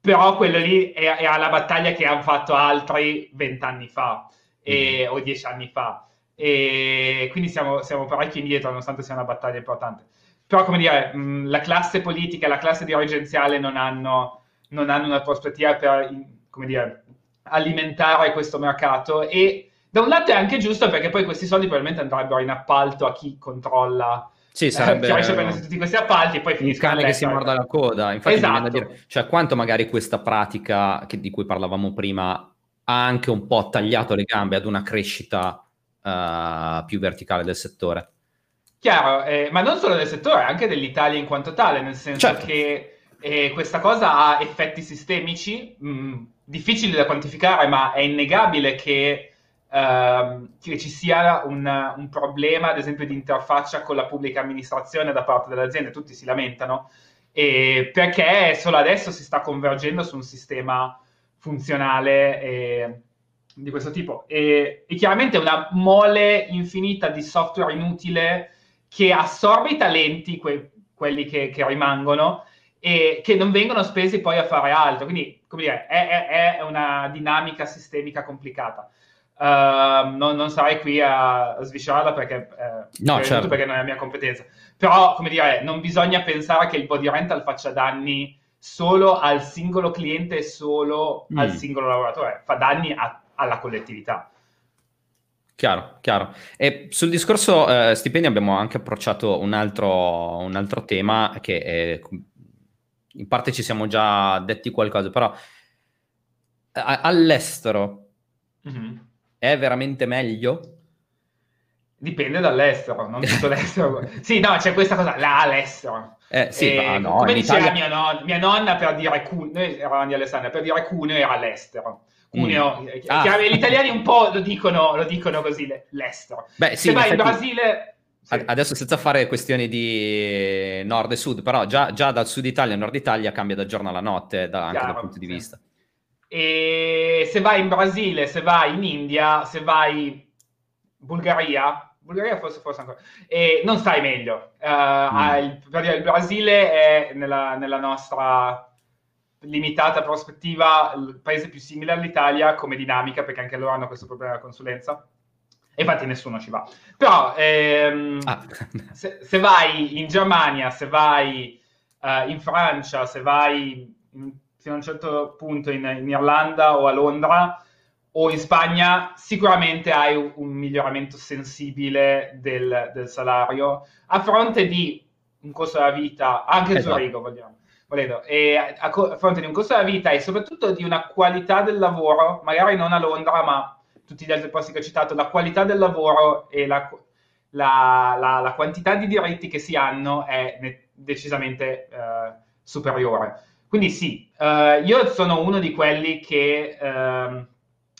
però quello lì è, è la battaglia che hanno fatto altri vent'anni fa e, mm. o dieci anni fa. E quindi siamo, siamo parecchio indietro, nonostante sia una battaglia importante. Però, come dire, mh, la classe politica la classe dirigenziale non hanno, non hanno una prospettiva per, come dire, alimentare questo mercato e da un lato è anche giusto perché poi questi soldi probabilmente andrebbero in appalto a chi controlla sì, sarebbe eh, cioè, tutti questi appalti e poi il cane che si morda la coda. Infatti, esatto. dire, cioè, quanto magari questa pratica che, di cui parlavamo prima ha anche un po' tagliato le gambe ad una crescita uh, più verticale del settore. Chiaro, eh, ma non solo del settore, anche dell'Italia in quanto tale, nel senso certo. che eh, questa cosa ha effetti sistemici mh, mm, difficili da quantificare, ma è innegabile che Ehm, che ci sia un, un, problema, ad esempio, di interfaccia con la pubblica amministrazione da parte delle aziende, tutti si lamentano, perché solo adesso si sta convergendo su un sistema funzionale e, di questo tipo. E, e chiaramente una mole infinita di software inutile che assorbe i talenti, que, quelli che, che rimangono, e che non vengono spesi poi a fare altro. Quindi, come dire, è, è, è una dinamica sistemica complicata. Uh, non, non, sarei qui a, a sviscerarla perché, eh, no, certo. perché non è la mia competenza. Però, come dire, non bisogna pensare che il body rental faccia danni solo al singolo cliente e solo mm. al singolo lavoratore, fa danni a, alla collettività. Chiaro, chiaro. E sul discorso eh, stipendi abbiamo anche approcciato un altro, un altro tema che è, in parte ci siamo già detti qualcosa, però a, all'estero mm-hmm è veramente meglio? Dipende dall'estero, non tutto l'estero. <laughs> sì, no, c'è questa cosa, là all'estero. Eh, sì, eh, no, come diceva Italia... mia, non- mia, nonna per dire Cuneo, noi eravamo di Alessandria, per dire Cuneo era all'estero. Cuneo, mm. ah. gli italiani un po' lo dicono, lo dicono così, l'estero. Beh, sì, Se vai in Brasile... Sì. Adesso senza fare questioni di nord e sud, però già, già dal sud Italia al nord Italia cambia da giorno alla notte da, anche Chiaro, dal punto di sì. vista. E se vai in Brasile, se vai in India, se vai in Bulgaria, Bulgaria forse, forse ancora, e non stai meglio. Uh, mm. il, il, Brasile è nella, nella, nostra limitata prospettiva il paese più simile all'Italia come dinamica, perché anche loro hanno questo problema della consulenza. E infatti nessuno ci va. Però ehm, ah. se, se, vai in Germania, se vai uh, in Francia, se vai in, fino a un certo punto in, in Irlanda o a Londra, o in Spagna sicuramente hai un, un miglioramento sensibile del, del, salario a fronte di un costo della vita, anche esatto. Zurigo vogliamo, volendo, e a, a, fronte di un costo della vita e soprattutto di una qualità del lavoro, magari non a Londra, ma tutti gli altri posti che ho citato, la qualità del lavoro e la, la, la, la quantità di diritti che si hanno è ne- decisamente eh, superiore. Quindi sì, eh, io sono uno di quelli che... Eh,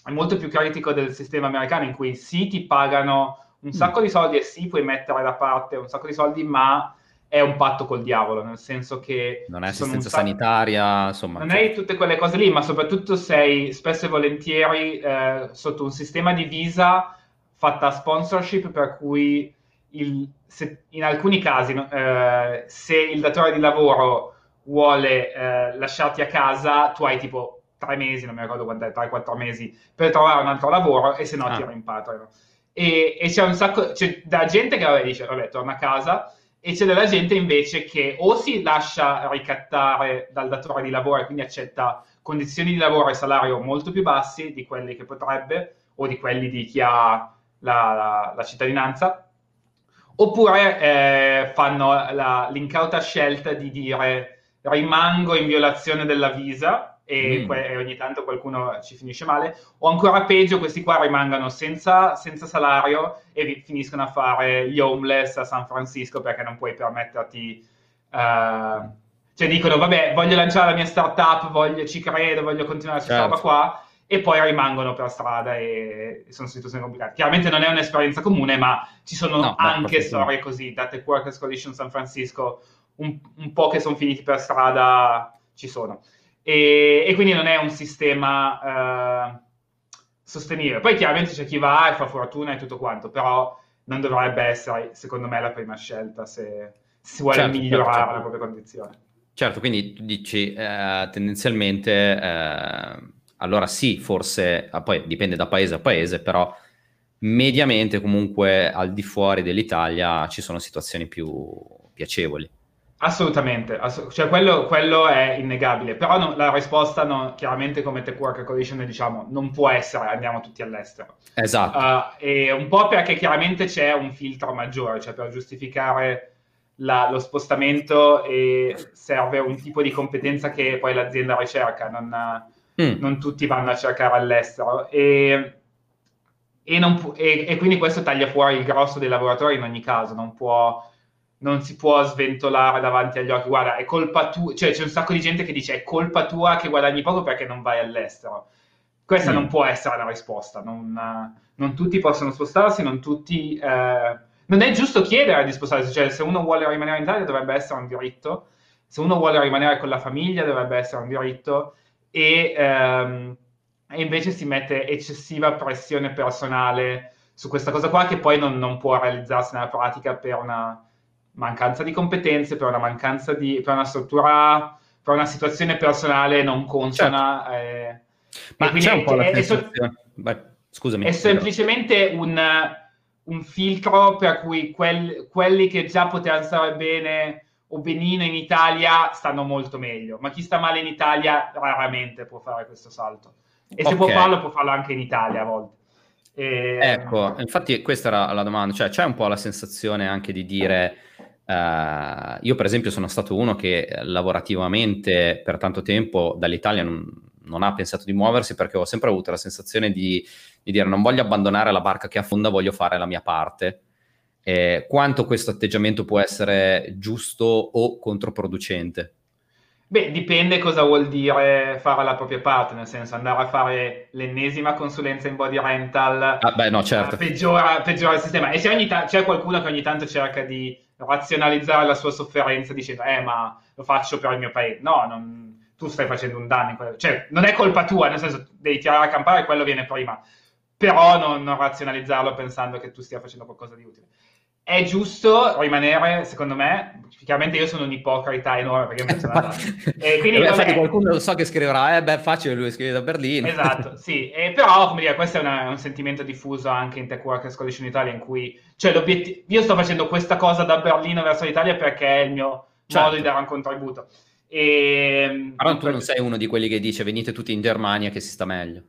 è molto più critico del sistema americano in cui sì ti pagano un mm. sacco di soldi e sì puoi mettere da parte un sacco di soldi, ma è un patto col diavolo, nel senso che... Non è assistenza sacco... sanitaria, insomma... Non cioè... hai tutte quelle cose lì, ma soprattutto sei spesso e volentieri eh, sotto un sistema di visa fatta a sponsorship per cui il, se, in alcuni casi eh, se il datore di lavoro vuole eh, lasciarti a casa, tu hai tipo tre mesi, non mi ricordo quant'è, tre, quattro mesi per trovare un altro lavoro e se no ah. ti rimpatriano. E, e c'è un sacco, c'è da gente che vabbè, dice, vabbè, torna a casa, e c'è della gente invece che o si lascia ricattare dal datore di lavoro e quindi accetta condizioni di lavoro e salario molto più bassi di quelli che potrebbe o di quelli di chi ha la, la, la cittadinanza, oppure eh, fanno la, l'incauta scelta di dire rimango in violazione della visa e, mm. que- e, ogni tanto qualcuno ci finisce male, o ancora peggio, questi qua rimangono senza, senza salario e vi- finiscono a fare gli homeless a San Francisco perché non puoi permetterti... Uh, cioè dicono, vabbè, voglio lanciare la mia startup, voglio, ci credo, voglio continuare questa certo. roba qua, e poi rimangono per strada e, sono situazioni complicate. Chiaramente non è un'esperienza comune, ma ci sono no, anche storie così, da Tech Workers Coalition San Francisco, un, un po' che sono finiti per strada, ci sono e, e quindi non è un sistema uh, sostenibile. Poi chiaramente c'è chi va e fa fortuna e tutto quanto, però non dovrebbe essere, secondo me, la prima scelta se, si vuole certo, certo migliorare certo, certo. la propria condizione. Certo, quindi tu dici eh, tendenzialmente, eh, allora sì, forse, ah, poi dipende da paese a paese, però mediamente comunque al di fuori dell'Italia ci sono situazioni più piacevoli. Assolutamente, ass- cioè quello, quello, è innegabile, però no, la risposta no, chiaramente come Tech Worker Coalition diciamo non può essere andiamo tutti all'estero. Esatto. Uh, e un po' perché chiaramente c'è un filtro maggiore, cioè per giustificare la, lo spostamento serve un tipo di competenza che poi l'azienda ricerca, non, mm. non tutti vanno a cercare all'estero. E, e, pu- e quindi questo taglia fuori il grosso dei lavoratori in ogni caso, non può non si può sventolare davanti agli occhi, guarda, è colpa tua, cioè c'è un sacco di gente che dice è colpa tua che guadagni poco perché non vai all'estero. Questa mm. non può essere la risposta, non, non tutti possono spostarsi, non tutti... Eh, non è giusto chiedere di spostarsi, cioè se uno vuole rimanere in Italia dovrebbe essere un diritto, se uno vuole rimanere con la famiglia dovrebbe essere un diritto. E, ehm, e invece si mette eccessiva pressione personale su questa cosa qua che poi non, non può realizzarsi nella pratica per una mancanza di competenze, per una mancanza di, per una struttura, per una situazione personale non consona. Certo. Eh, Ma c'è un po' la è, so- Vai, scusami. È semplicemente un, un filtro per cui quel, quelli che già potevano stare bene o benino in Italia stanno molto meglio, ma chi sta male in Italia raramente può fare questo salto. E se okay. può farlo, può farlo anche in Italia a volte. E... Ecco, infatti questa era la domanda, cioè c'è un po' la sensazione anche di dire Uh, io per esempio sono stato uno che lavorativamente per tanto tempo dall'Italia non, non, ha pensato di muoversi perché ho sempre avuto la sensazione di, di, dire non voglio abbandonare la barca che affonda, voglio fare la mia parte. Eh, quanto questo atteggiamento può essere giusto o controproducente? Beh, dipende cosa vuol dire fare la propria parte, nel senso andare a fare l'ennesima consulenza in body rental ah, beh, no, certo. peggiora, peggiora, il sistema. E se ta- c'è qualcuno che ogni tanto cerca di razionalizzare la sua sofferenza dicendo eh ma lo faccio per il mio paese. No, non, tu stai facendo un danno. Cioè, non è colpa tua, nel senso devi tirare a campare quello viene prima. Però non, non razionalizzarlo pensando che tu stia facendo qualcosa di utile è giusto rimanere, secondo me, chiaramente io sono un'ipocrita enorme perché mi sono <laughs> e quindi beh, infatti qualcuno lo so che scriverà, eh beh, facile lui scrive da Berlino. Esatto, <laughs> sì, e però, come dire, questo è una, un sentimento diffuso anche in Tech Workers Coalition Italia in cui, cioè, l'obiettivo, io sto facendo questa cosa da Berlino verso l'Italia perché è il mio certo. modo di dare un contributo. E, però tu non sei uno di quelli che dice venite tutti in Germania che si sta meglio.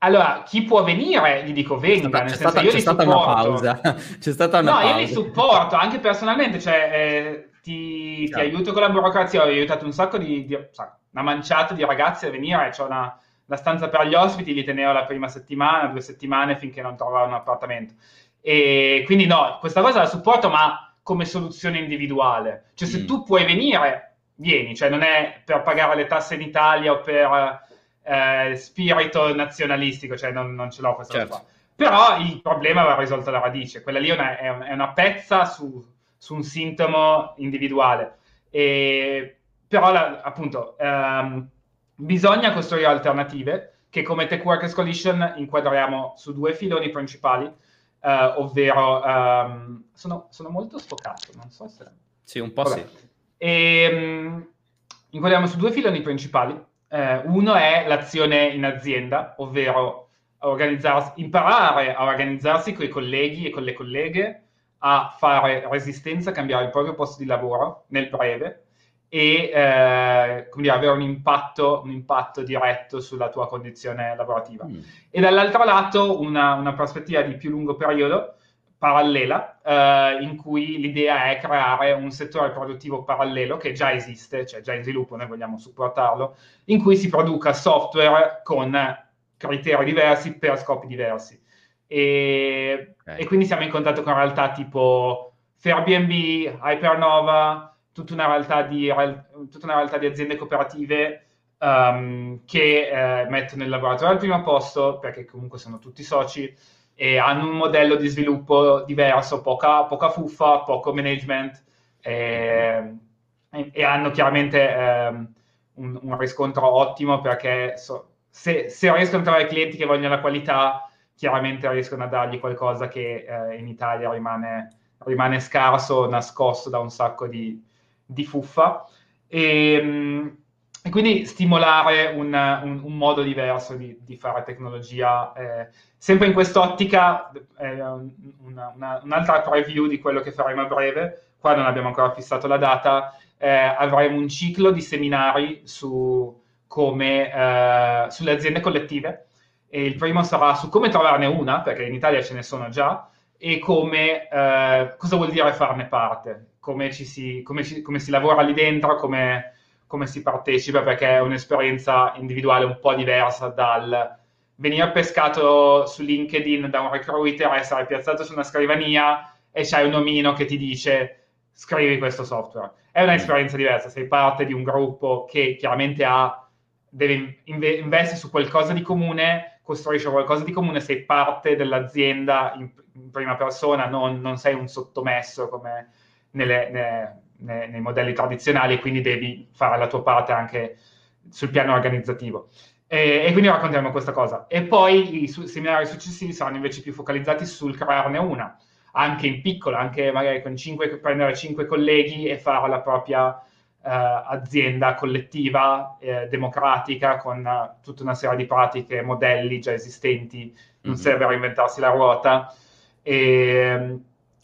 Allora, chi può venire, gli dico venga, c'è stata, c'è stata una pausa. <laughs> c'è stata una no, pausa. io li supporto, anche personalmente, cioè, eh, ti, ti, aiuto con la burocrazia, ho aiutato un sacco di, di una manciata di ragazzi a venire, c'è una, una, stanza per gli ospiti, li tenevo la prima settimana, due settimane finché non trovavo un appartamento. E quindi no, questa cosa la supporto, ma come soluzione individuale. Cioè, se mm. tu puoi venire, vieni, cioè non è per pagare le tasse in Italia o per eh, spirito nazionalistico, cioè non, non ce l'ho questa certo. cosa qua. Però il problema va risolto alla radice, quella lì è una, è una pezza su, su, un sintomo individuale. E, però la, appunto ehm, bisogna costruire alternative che come Tech Workers Coalition inquadriamo su due filoni principali, eh, ovvero ehm, sono, sono, molto sfocato, non so se... Sì, un po' Vabbè. sì. E, um, inquadriamo su due filoni principali, eh, uno è l'azione in azienda, ovvero imparare a organizzarsi con i colleghi e con le colleghe, a fare resistenza, a cambiare il proprio posto di lavoro nel breve e eh, dire, avere un impatto, un impatto, diretto sulla tua condizione lavorativa. Mm. E dall'altro lato una, una prospettiva di più lungo periodo parallela, eh, in cui l'idea è creare un settore produttivo parallelo che già esiste, cioè già in sviluppo, noi vogliamo supportarlo, in cui si produca software con criteri diversi per scopi diversi. E, okay. e quindi siamo in contatto con realtà tipo Airbnb, Hypernova, tutta una realtà di, tutta una realtà di aziende cooperative um, che eh, mettono il lavoratore al primo posto, perché comunque sono tutti soci, e hanno un modello di sviluppo diverso, poca, poca fuffa, poco management e, e hanno chiaramente eh, un, un, riscontro ottimo perché so, se, se, riescono a trovare clienti che vogliono la qualità, chiaramente riescono a dargli qualcosa che eh, in Italia rimane, rimane, scarso, nascosto da un sacco di, di fuffa. E, mh, e quindi stimolare un, un, un modo diverso di, di fare tecnologia. Eh, sempre in quest'ottica, eh, una, una, un'altra preview di quello che faremo a breve, qua non abbiamo ancora fissato la data, eh, avremo un ciclo di seminari su come, eh, sulle aziende collettive. E il primo sarà su come trovarne una, perché in Italia ce ne sono già, e come, eh, cosa vuol dire farne parte, come, si, come, ci, come si lavora lì dentro, come come si partecipa, perché è un'esperienza individuale un po' diversa dal venire pescato su LinkedIn da un recruiter, essere piazzato su una scrivania e c'hai un omino che ti dice scrivi questo software. È un'esperienza diversa, sei parte di un gruppo che chiaramente ha, deve inve- investe su qualcosa di comune, costruisce qualcosa di comune, sei parte dell'azienda in, in prima persona, non, non, sei un sottomesso come nelle, nelle nei, nei modelli tradizionali e quindi devi fare la tua parte anche sul piano organizzativo. E, e, quindi raccontiamo questa cosa. E poi i su- seminari successivi saranno invece più focalizzati sul crearne una, anche in piccolo, anche magari con cinque, prendere cinque colleghi e fare la propria uh, azienda collettiva, eh, democratica, con uh, tutta una serie di pratiche, modelli già esistenti, non mm-hmm. serve reinventarsi la ruota. E,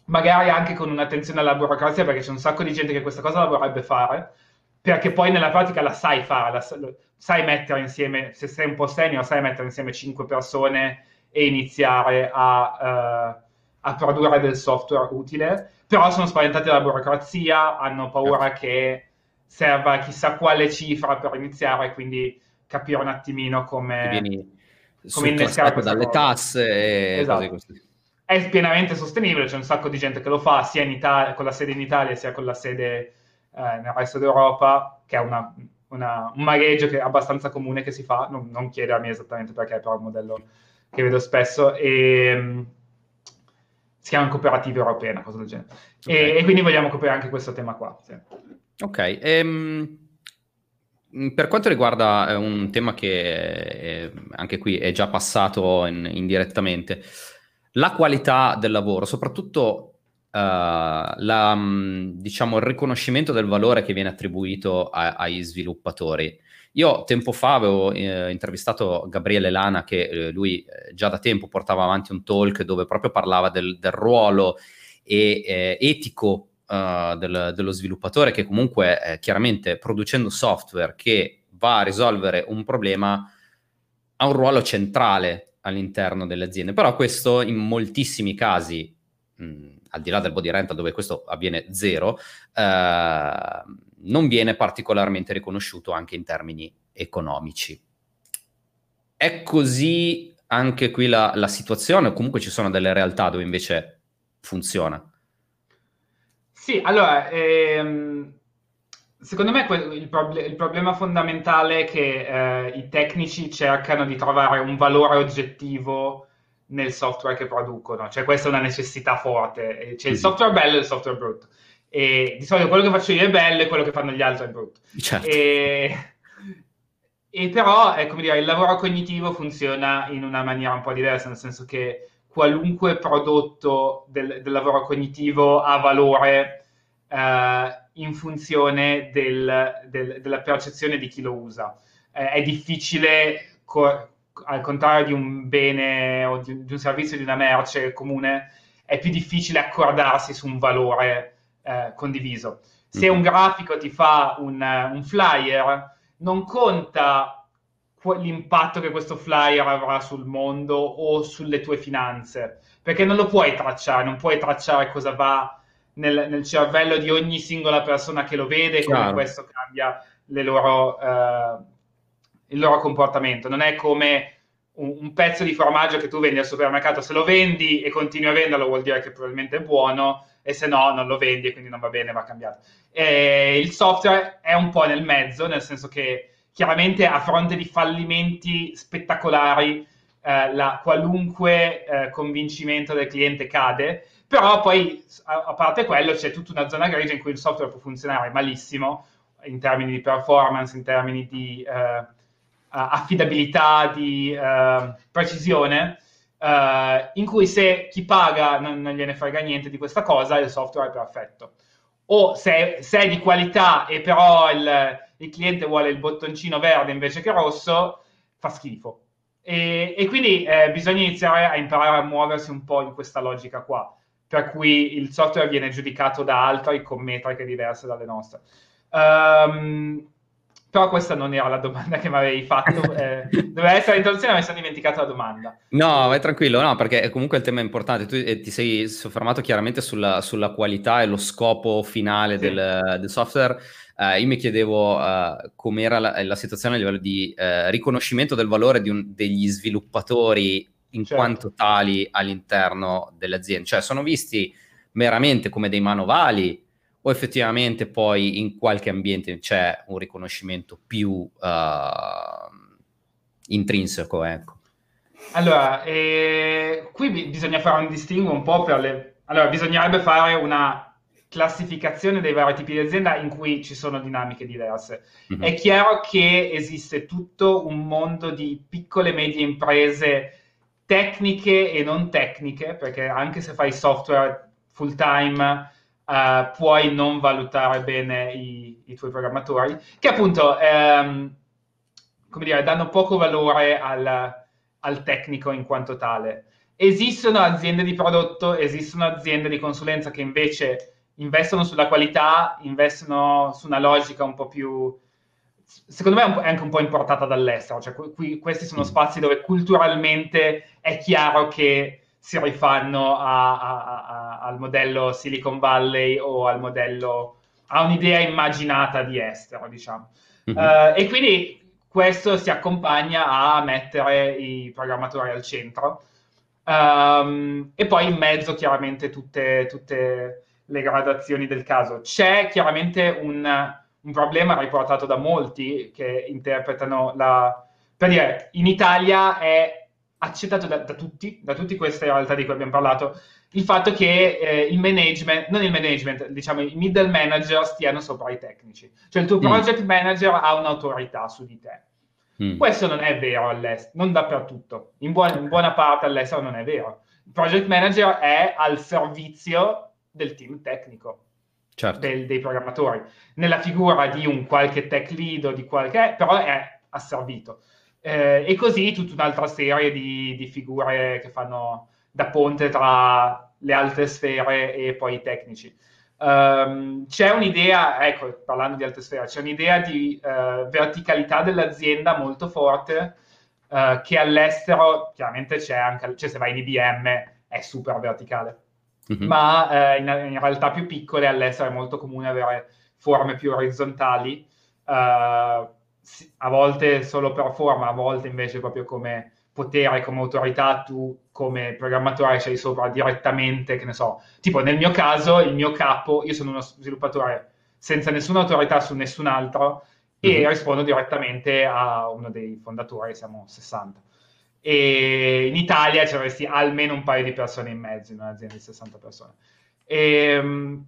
magari anche con un'attenzione alla burocrazia, perché c'è un sacco di gente che questa cosa la vorrebbe fare, perché poi nella pratica la sai fare, la, sai mettere insieme, se sei un po' senior, sai mettere insieme cinque persone e iniziare a, uh, a produrre del software utile, però sono spaventati dalla burocrazia, hanno paura certo. che serva chissà quale cifra per iniziare, quindi capire un attimino come, come innescare dalle cosa. tasse e esatto. cose così. È pienamente sostenibile, c'è un sacco di gente che lo fa sia in Italia, con la sede in Italia sia con la sede eh, nel resto d'Europa, che è una, una, un mareggio che è abbastanza comune che si fa, non, non chiedermi esattamente perché, però è un modello che vedo spesso, e um, si chiama cooperativa europea, una cosa del genere. Okay. E, e, quindi vogliamo coprire anche questo tema qua. Sì. Ok, ehm, per quanto riguarda eh, un tema che è, anche qui è già passato in, indirettamente, la qualità del lavoro, soprattutto uh, la, diciamo, il riconoscimento del valore che viene attribuito a, agli sviluppatori. Io tempo fa avevo eh, intervistato Gabriele Lana, che eh, lui eh, già da tempo portava avanti un talk dove proprio parlava del, del ruolo e, eh, etico uh, del, dello sviluppatore, che comunque chiaramente producendo software che va a risolvere un problema ha un ruolo centrale all'interno delle aziende. Però questo in moltissimi casi, mh, al di là del body rental dove questo avviene zero, eh, non viene particolarmente riconosciuto anche in termini economici. È così anche qui la, la situazione, o comunque ci sono delle realtà dove invece funziona? Sì, allora, ehm, secondo me il, prob- il, problema fondamentale è che eh, i tecnici cercano di trovare un valore oggettivo nel software che producono, cioè questa è una necessità forte, c'è il software bello e il software brutto. E di solito quello che faccio io è bello e quello che fanno gli altri è brutto. Certo. E, e però, è come dire, il lavoro cognitivo funziona in una maniera un po' diversa, nel senso che qualunque prodotto del, del lavoro cognitivo ha valore eh, in funzione del, del, della percezione di chi lo usa. Eh, è difficile, co- al contrario di un bene o di, di un servizio, di una merce comune, è più difficile accordarsi su un valore eh, condiviso. Se un grafico ti fa un, un flyer, non conta l'impatto che questo flyer avrà sul mondo o sulle tue finanze, perché non lo puoi tracciare, non puoi tracciare cosa va nel, nel cervello di ogni singola persona che lo vede e come questo cambia loro, eh, il loro comportamento. Non è come un, un, pezzo di formaggio che tu vendi al supermercato, se lo vendi e continui a venderlo vuol dire che probabilmente è buono, e se no non lo vendi e quindi non va bene, va cambiato. E il software è un po' nel mezzo, nel senso che chiaramente a fronte di fallimenti spettacolari eh, la, qualunque eh, convincimento del cliente cade, però poi a, parte quello c'è tutta una zona grigia in cui il software può funzionare malissimo in termini di performance, in termini di eh, affidabilità, di eh, precisione uh, in cui se chi paga non, non, gliene frega niente di questa cosa, il software è perfetto. O se, se è di qualità e però il, il, cliente vuole il bottoncino verde invece che rosso, fa schifo. E, e quindi eh, bisogna iniziare a imparare a muoversi un po' in questa logica qua, per cui il software viene giudicato da altri con metriche diverse dalle nostre. Um, però questa non era la domanda che mi avevi fatto. <laughs> Eh, doveva essere l'introduzione, ma mi sono dimenticato la domanda. No, vai tranquillo, no, perché comunque il tema è importante. Tu eh, ti sei soffermato chiaramente sulla, sulla, qualità e lo scopo finale sì. del, del, software. Uh, io mi chiedevo uh, com'era la, la, situazione a livello di uh, riconoscimento del valore di un, degli sviluppatori in certo. quanto tali all'interno delle aziende. Cioè, sono visti meramente come dei manovali o effettivamente poi in qualche ambiente c'è un riconoscimento più uh, intrinseco? Ecco. Allora, eh, qui bisogna fare un distinguo un po' per le... Allora, bisognerebbe fare una classificazione dei vari tipi di azienda in cui ci sono dinamiche diverse. Mm-hmm. È chiaro che esiste tutto un mondo di piccole e medie imprese tecniche e non tecniche, perché anche se fai software full time uh, puoi non valutare bene i, i tuoi programmatori, che appunto ehm, come dire, danno poco valore al, al tecnico in quanto tale. Esistono aziende di prodotto, esistono aziende di consulenza che invece investono sulla qualità, investono su una logica un po' più, secondo me è anche un po' importata dall'estero, cioè qui, questi sono mm. spazi dove culturalmente è chiaro che si rifanno a, a, a, al modello Silicon Valley o al modello, a un'idea immaginata di estero, diciamo. Mm-hmm. Uh, e quindi questo si accompagna a mettere i programmatori al centro. Um, e poi in mezzo chiaramente tutte, tutte, le gradazioni del caso. C'è chiaramente un, un, problema riportato da molti che interpretano la... Per dire, in Italia è accettato da, da tutti, da tutte queste realtà di cui abbiamo parlato, il fatto che eh, il management, non il management, diciamo i middle manager stiano sopra i tecnici. Cioè il tuo mm. project manager ha un'autorità su di te. Mm. Questo non è vero all'estero, non dappertutto. In buona, in buona parte all'estero non è vero. Il project manager è al servizio del team tecnico. Certo. Del, dei programmatori, nella figura di un qualche tech lead o di qualche, però è asservito. Eh, e così tutta un'altra serie di, di, figure che fanno da ponte tra le altre sfere e poi i tecnici. Um, c'è un'idea, ecco, parlando di altre sfere, c'è un'idea di uh, verticalità dell'azienda molto forte uh, che all'estero chiaramente c'è anche, cioè se vai in IBM è super verticale, mm-hmm. ma uh, in, in, realtà più piccole all'estero è molto comune avere forme più orizzontali, a volte solo per forma, a volte invece proprio come potere, come autorità, tu come programmatore sei sopra direttamente, che ne so, tipo nel mio caso, il mio capo, io sono uno sviluppatore senza nessuna autorità su nessun altro e mm-hmm. rispondo direttamente a uno dei fondatori, siamo 60. E in Italia ci avresti almeno un paio di persone in mezzo in un'azienda di 60 persone. E, ehm,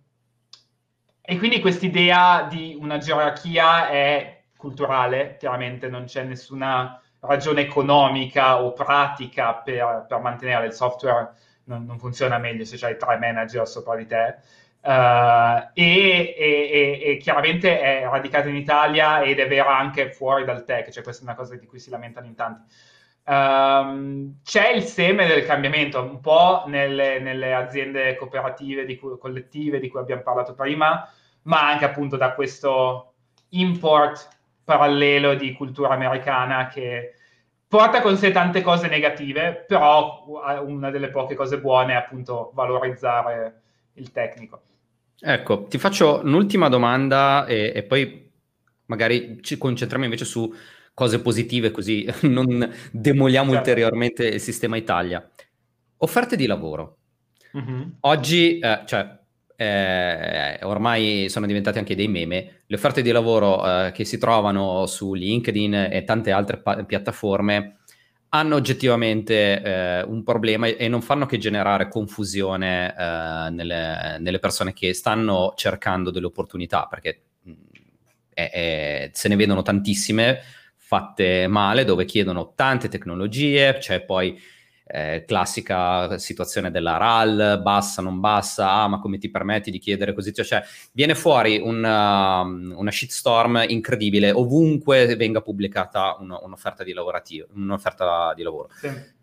e quindi quest'idea di una gerarchia è culturale, chiaramente non c'è nessuna ragione economica o pratica per, per mantenere il software non, non, funziona meglio se c'hai tre manager sopra di te. Uh, e, e, e, chiaramente è radicata in Italia ed è vera anche fuori dal tech, cioè questa è una cosa di cui si lamentano in tanti. Um, c'è il seme del cambiamento, un po' nelle, nelle aziende cooperative, di cui, collettive di cui abbiamo parlato prima, ma anche appunto da questo import parallelo di cultura americana che porta con sé tante cose negative, però una delle poche cose buone è appunto valorizzare il tecnico. Ecco, ti faccio un'ultima domanda e, e poi magari ci concentriamo invece su cose positive così <laughs> non demoliamo certo. ulteriormente il sistema Italia. Offerte di lavoro. Mm-hmm. Oggi, eh, cioè, eh, ormai sono diventate anche dei meme, le offerte di lavoro eh, che si trovano su LinkedIn e tante altre pa- piattaforme hanno oggettivamente eh, un problema e non fanno che generare confusione eh, nelle, nelle, persone che stanno cercando delle opportunità, perché mh, è, se ne vedono tantissime fatte male, dove chiedono tante tecnologie, c'è poi eh, classica situazione della RAL, bassa, non bassa, ah ma come ti permetti di chiedere così, cioè, cioè viene fuori una, um, una shitstorm incredibile ovunque venga pubblicata un, un'offerta, di un'offerta di lavoro. Sì.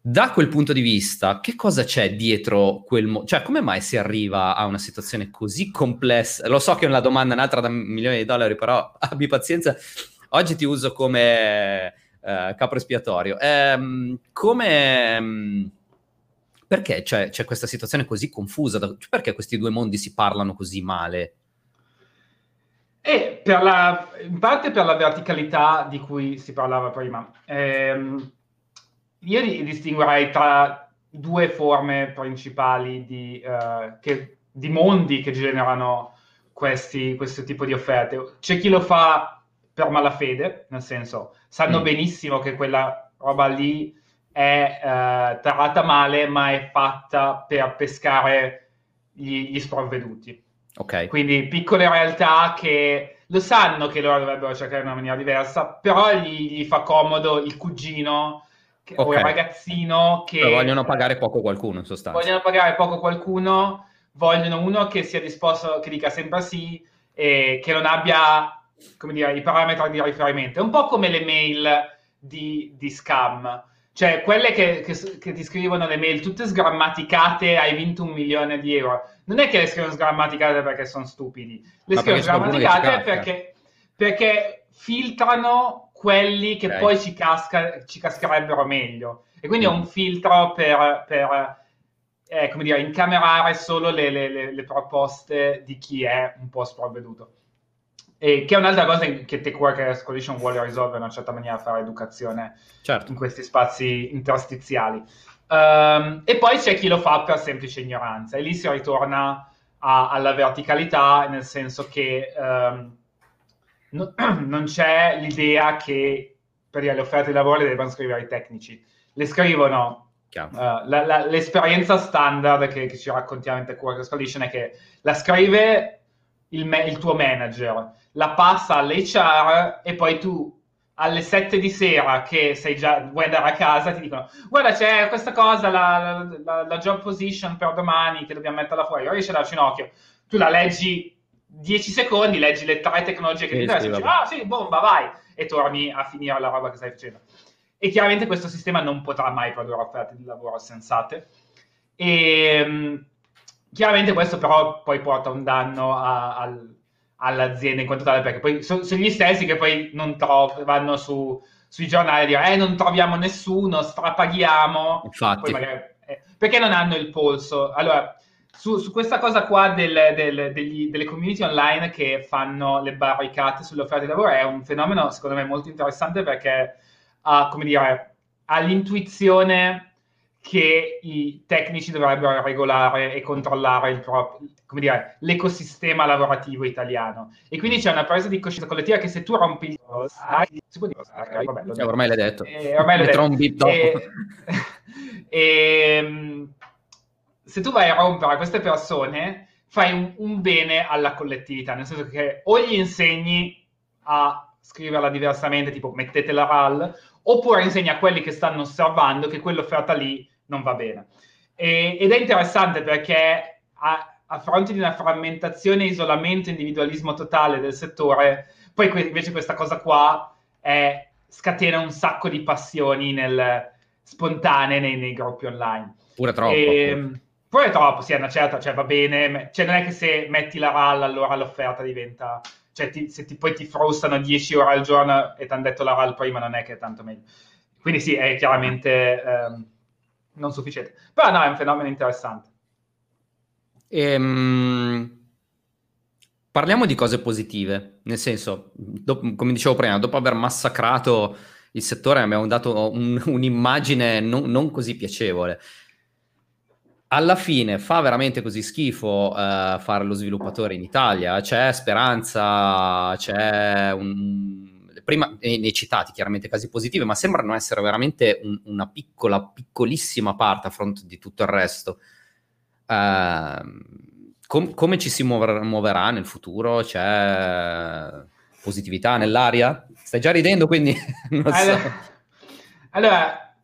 Da quel punto di vista, che cosa c'è dietro quel... Mo- cioè, come mai si arriva a una situazione così complessa? Lo so che è una domanda un'altra da milioni di dollari, però <laughs> abbi pazienza. Oggi ti uso come uh, capro espiatorio. Um, come... Um, perché c'è, c'è, questa situazione così confusa? Cioè, perché questi due mondi si parlano così male? E la, in parte per la verticalità di cui si parlava prima. Ehm, io distinguerei tra due forme principali di, uh, che, di mondi che generano questi, questo tipo di offerte. C'è chi lo fa per malafede, nel senso, sanno mm. benissimo che quella roba lì è eh, tarata male, ma è fatta per pescare gli, gli sprovveduti. Ok. Quindi piccole realtà che lo sanno che loro dovrebbero cercare in una maniera diversa, però gli, gli fa comodo il cugino che, okay. o il ragazzino che... Però vogliono pagare poco qualcuno, in sostanza. Vogliono pagare poco qualcuno, vogliono uno che sia disposto, che dica sempre sì, e che non abbia come dire, i parametri di riferimento. È un po' come le mail di, di scam. Cioè, quelle che, che, che, ti scrivono le mail tutte sgrammaticate, hai vinto un milione di euro. Non è che le scrivono sgrammaticate perché sono stupidi, le Ma scrivono sgrammaticate perché, perché, filtrano quelli che okay. poi ci, casca, ci, cascherebbero meglio. E quindi mm. è un filtro per, per eh, come dire, incamerare solo le, le, le, le proposte di chi è un po' sprovveduto. E che è un'altra cosa che Tech Workers Coalition vuole risolvere in una certa maniera, fare educazione certo. in questi spazi interstiziali. Um, e poi c'è chi lo fa per semplice ignoranza, e lì si ritorna a, alla verticalità, nel senso che um, no, <clears throat> non c'è l'idea che per le offerte di lavoro le debbano scrivere i tecnici, le scrivono. Uh, la, la, l'esperienza standard che, che, ci raccontiamo in Tech Workers Coalition è che la scrive il, me, il tuo manager, la passa all'HR e poi tu alle 7 di sera che sei già, vuoi andare a casa, ti dicono guarda c'è questa cosa, la, la, la job position per domani che dobbiamo metterla fuori, ora esce dal ginocchio, tu la leggi 10 secondi, leggi le tre tecnologie che sì, ti interessano, dici, ah sì, bomba, vai, e torni a finire la roba che stai facendo. E chiaramente questo sistema non potrà mai produrre offerte di lavoro sensate. E ehm, chiaramente questo però poi porta un danno a, al, all'azienda in quanto tale, perché poi sono, gli stessi che poi non tro- vanno su, sui giornali a dire eh non troviamo nessuno, strapaghiamo. Infatti. Magari, eh, perché non hanno il polso? Allora, su, su questa cosa qua del, del, degli, delle community online che fanno le barricate sulle offerte di lavoro è un fenomeno secondo me molto interessante perché ha, come dire, ha l'intuizione che i tecnici dovrebbero regolare e controllare il proprio, come dire, l'ecosistema lavorativo italiano. E quindi c'è una presa di coscienza collettiva che se tu rompi il... Ah, si può dire? Okay, vabbè, eh, ormai l'hai detto. Eh, ormai l'hai detto. Un bip dopo. E, e, <laughs> ehm, se tu vai a rompere queste persone, fai un, un bene alla collettività, nel senso che o gli insegni a scriverla diversamente, tipo mettete la RAL, oppure insegni a quelli che stanno osservando che quell'offerta lì non va bene. E, ed è interessante perché a, a, fronte di una frammentazione, isolamento, individualismo totale del settore, poi que- invece questa cosa qua è, scatena un sacco di passioni nel, spontanee nei, nei, gruppi online. Pure troppo. E, pure troppo, sì, è una certa, cioè va bene, cioè non è che se metti la RAL allora l'offerta diventa cioè ti, se ti, poi ti frustano 10 ore al giorno e ti hanno detto la RAL prima non è che è tanto meglio. Quindi sì, è chiaramente ehm, non sufficiente. Però no, è un fenomeno interessante. Ehm, parliamo di cose positive, nel senso, dopo, come dicevo prima, dopo aver massacrato il settore abbiamo dato un, un'immagine non, non, così piacevole. Alla fine fa veramente così schifo uh, fare lo sviluppatore in Italia? C'è speranza, c'è un, prima ne, citati chiaramente casi positivi, ma sembrano essere veramente un, una piccola, piccolissima parte a fronte di tutto il resto. Uh, com- come ci si muover- muoverà nel futuro? C'è positività nell'aria? Stai già ridendo, quindi <laughs> allora, so. Allora,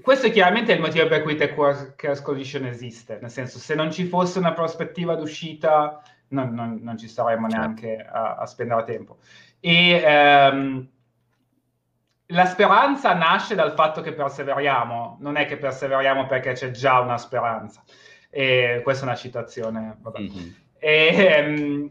questo è chiaramente il motivo per cui Tech Workers Coalition esiste, nel senso, se non ci fosse una prospettiva d'uscita, non, non, non ci staremmo certo. neanche a, a spendere tempo. E ehm, la speranza nasce dal fatto che perseveriamo, non è che perseveriamo perché c'è già una speranza. E questa è una citazione. Mm-hmm. E, ehm,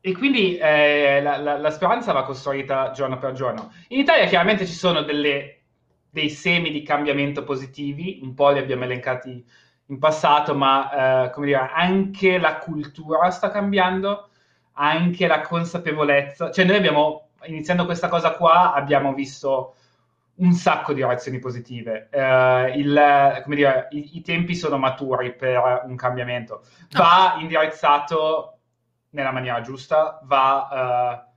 e, quindi eh, la, la, la, speranza va costruita giorno per giorno. In Italia chiaramente ci sono delle, dei semi di cambiamento positivi, un po' li abbiamo elencati in passato, ma eh, come dire, anche la cultura sta cambiando anche la consapevolezza, cioè noi abbiamo, iniziando questa cosa qua, abbiamo visto un sacco di reazioni positive. Uh, il, dire, i, i, tempi sono maturi per un cambiamento. Va indirizzato nella maniera giusta, va uh,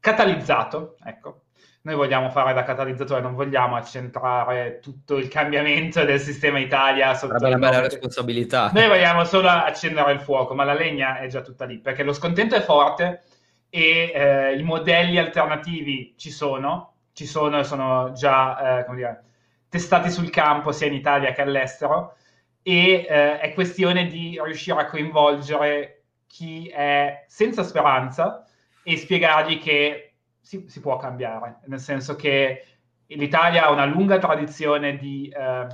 catalizzato, ecco, noi vogliamo fare da catalizzatore, non vogliamo accentrare tutto il cambiamento del sistema Italia sotto una bella responsabilità. Noi vogliamo solo accendere il fuoco, ma la legna è già tutta lì, perché lo scontento è forte e eh, i modelli alternativi ci sono, ci sono e sono già, eh, come dire, testati sul campo sia in Italia che all'estero e eh, è questione di riuscire a coinvolgere chi è senza speranza e spiegargli che si, si, può cambiare, nel senso che l'Italia ha una lunga tradizione di eh,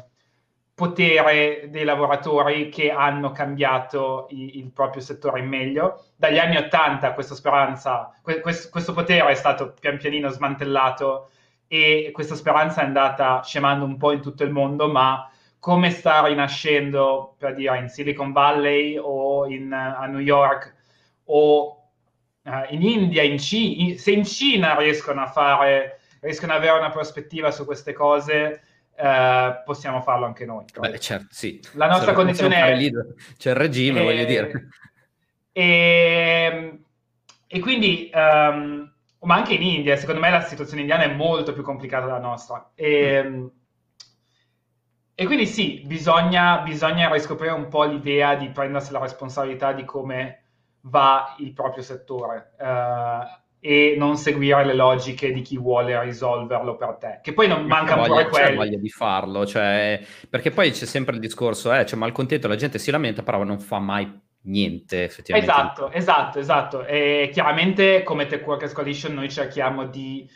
potere dei lavoratori che hanno cambiato i, il proprio settore in meglio. Dagli anni Ottanta questa speranza, que, questo, questo potere è stato pian pianino smantellato e questa speranza è andata scemando un po' in tutto il mondo, ma come sta rinascendo, per dire, in Silicon Valley o in, a New York o uh, in India, in Cina, se in Cina riescono a fare, riescono ad avere una prospettiva su queste cose, eh, possiamo farlo anche noi. Beh, certo, sì. La nostra condizione è... Lì, c'è il regime, e... voglio dire. E, e quindi, um, ma anche in India, secondo me la situazione indiana è molto più complicata della nostra. E, mm. e quindi sì, bisogna, bisogna riscoprire un po' l'idea di prendersi la responsabilità di come va il proprio settore. Uh, e non seguire le logiche di chi vuole risolverlo per te. Che poi non manca voglia, pure quello. C'è voglia di farlo, cioè, perché poi c'è sempre il discorso, eh, c'è malcontento, la gente si lamenta, però non fa mai niente effettivamente. Esatto, esatto, esatto. E chiaramente come Tech Workers Coalition noi cerchiamo di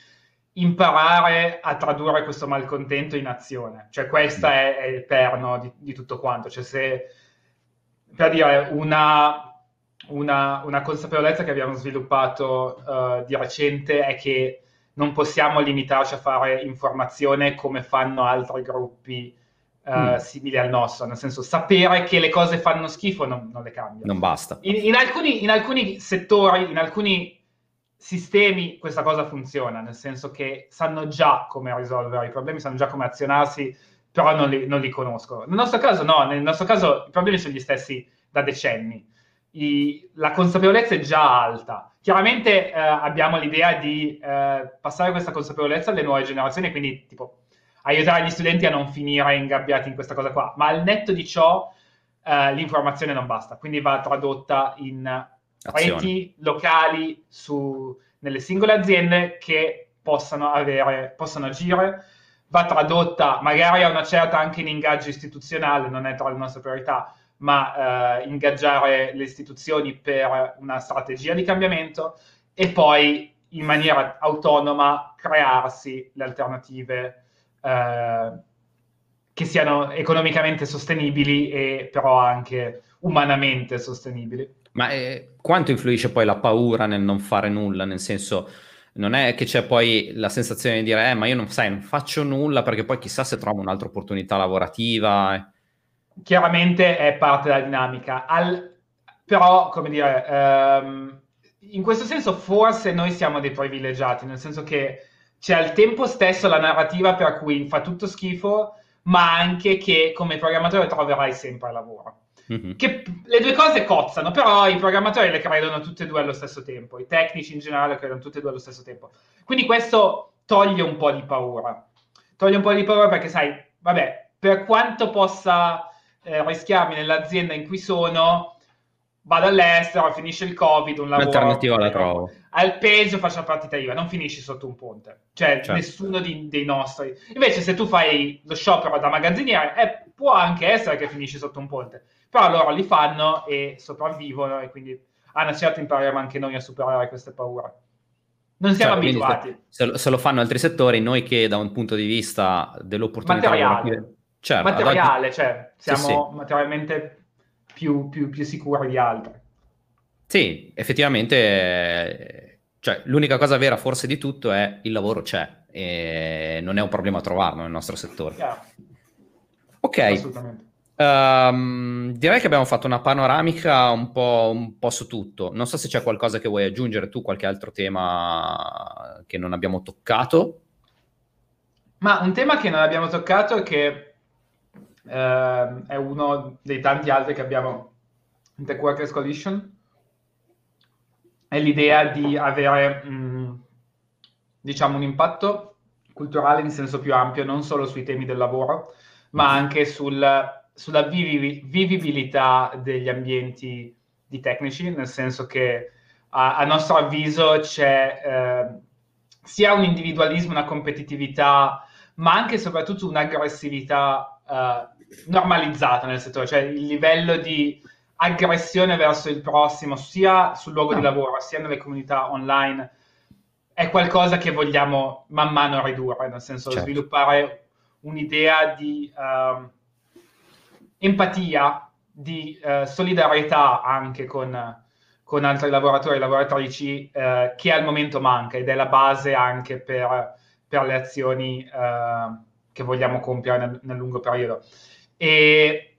imparare a tradurre questo malcontento in azione. Cioè questo mm. è, è, il perno di, di tutto quanto. Cioè se, per dire, una una, una consapevolezza che abbiamo sviluppato uh, di recente è che non possiamo limitarci a fare informazione come fanno altri gruppi uh, mm. simili al nostro, nel senso sapere che le cose fanno schifo non, non le cambia. Non basta. In, in, alcuni, in alcuni settori, in alcuni sistemi questa cosa funziona, nel senso che sanno già come risolvere i problemi, sanno già come azionarsi, però non li, non li conoscono. Nel nostro caso no, nel nostro caso i problemi sono gli stessi da decenni i, la consapevolezza è già alta. Chiaramente eh, abbiamo l'idea di eh, passare questa consapevolezza alle nuove generazioni, quindi tipo aiutare gli studenti a non finire ingabbiati in questa cosa qua, ma al netto di ciò eh, l'informazione non basta, quindi va tradotta in reti locali su, nelle singole aziende che possano, avere, possano agire, va tradotta magari a una certa anche in ingaggio istituzionale, non è tra le nostre priorità, ma eh, ingaggiare le istituzioni per una strategia di cambiamento e poi in maniera autonoma crearsi le alternative eh, che siano economicamente sostenibili e però anche umanamente sostenibili. Ma eh, quanto influisce poi la paura nel non fare nulla? Nel senso, non è che c'è poi la sensazione di dire, eh, ma io non, sai, non faccio nulla perché poi chissà se trovo un'altra opportunità lavorativa chiaramente è parte della dinamica. Al, però, come dire, ehm, in questo senso forse noi siamo dei privilegiati, nel senso che c'è al tempo stesso la narrativa per cui fa tutto schifo, ma anche che come programmatore troverai sempre lavoro. Mm-hmm. Che le due cose cozzano, però i programmatori le credono tutte e due allo stesso tempo, i tecnici in generale le credono tutte e due allo stesso tempo. Quindi questo toglie un po' di paura. Toglie un po' di paura perché, sai, vabbè, per quanto possa eh, rischiarmi nell'azienda in cui sono, vado all'estero, finisce il Covid, un lavoro... L'alternativa la trovo. Al peggio faccio la partita IVA, non finisci sotto un ponte. Cioè, certo. nessuno di, dei nostri. Invece, se tu fai lo sciopero da magazziniere, eh, può anche essere che finisci sotto un ponte. Però loro li fanno e sopravvivono e quindi a una certa impareremo anche noi a superare queste paure. Non siamo cioè, abituati. Se, se, lo fanno altri settori, noi che da un punto di vista dell'opportunità materiale, certo, materiale oggi... cioè siamo sì, sì. materialmente più, più, più, sicuri di altri. Sì, effettivamente, cioè, l'unica cosa vera forse di tutto è il lavoro c'è e non è un problema trovarlo nel nostro settore. Chiaro. Ok. Assolutamente. Um, direi che abbiamo fatto una panoramica un po', un po', su tutto. Non so se c'è qualcosa che vuoi aggiungere tu, qualche altro tema che non abbiamo toccato. Ma un tema che non abbiamo toccato è che eh, è uno dei tanti altri che abbiamo in Tech Workers Coalition, è l'idea di avere, mh, mm, diciamo, un impatto culturale in senso più ampio, non solo sui temi del lavoro, ma mm-hmm. anche sul, sulla vivi- vivibilità degli ambienti di tecnici, nel senso che a, a nostro avviso c'è eh, sia un individualismo, una competitività, ma anche e soprattutto un'aggressività eh, normalizzata nel settore, cioè il livello di aggressione verso il prossimo, sia sul luogo di ah. lavoro, sia nelle comunità online, è qualcosa che vogliamo man mano ridurre, nel senso certo. sviluppare un'idea di uh, empatia, di uh, solidarietà anche con, con, altri lavoratori e lavoratrici uh, che al momento manca ed è la base anche per, per le azioni eh, che vogliamo compiere nel, nel lungo periodo. E,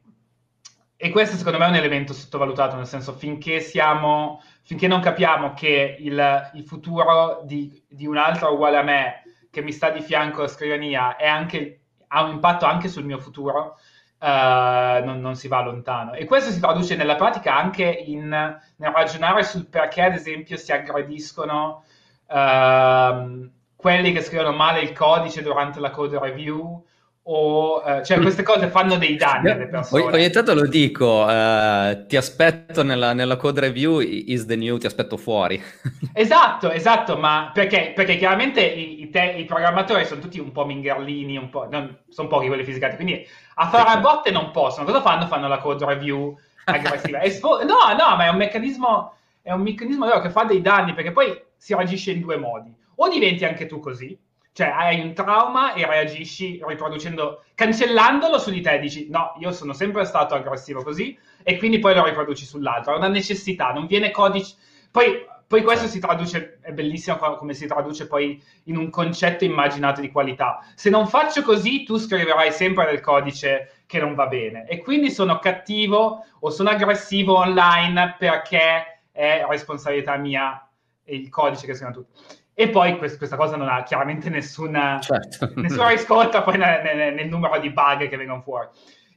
e, questo secondo me è un elemento sottovalutato, nel senso finché siamo, finché non capiamo che il, il futuro di, di un altro uguale a me, che mi sta di fianco alla scrivania, anche ha un impatto anche sul mio futuro, uh, non, non, si va lontano. E questo si traduce nella pratica anche in, nel ragionare sul perché, ad esempio, si aggrediscono uh, quelli che scrivono male il codice durante la code review o uh, cioè queste cose fanno dei danni alle persone. Ogni tanto lo dico, uh, ti aspetto nella, nella, code review, is the new, ti aspetto fuori. <laughs> esatto, esatto, ma perché, perché chiaramente i, i, te, i, programmatori sono tutti un po' mingerlini, un po', non, sono pochi quelli fisicati, quindi a fare a botte non possono. Cosa fanno? Fanno la code review aggressiva. <laughs> Espo- no, no, ma è un meccanismo, è un meccanismo che fa dei danni perché poi si reagisce in due modi. O diventi anche tu così, cioè hai un trauma e reagisci riproducendo, cancellandolo su di te, dici no, io sono sempre stato aggressivo così e quindi poi lo riproduci sull'altro. È una necessità, non viene codice. Poi, poi questo si traduce, è bellissimo come si traduce poi in un concetto immaginato di qualità. Se non faccio così, tu scriverai sempre del codice che non va bene. E quindi sono cattivo o sono aggressivo online perché è responsabilità mia il codice che scrivono tutti. E poi quest- questa cosa non ha chiaramente nessuna, certo. <laughs> nessuna riscotta poi nel, nel, nel, numero di bug che vengono fuori.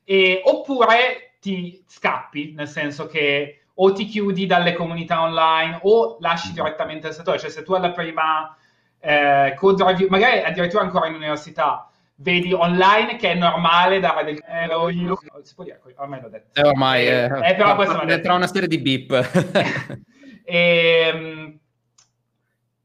E, oppure ti scappi, nel senso che o ti chiudi dalle comunità online o lasci direttamente il settore. Cioè se tu alla prima eh, code review, magari addirittura ancora in università, vedi online che è normale dare del... Eh, io, si può dire, ormai l'ho detto. Eh, ormai, eh, eh, però <laughs> questo tra una serie di beep. e, <laughs> ehm,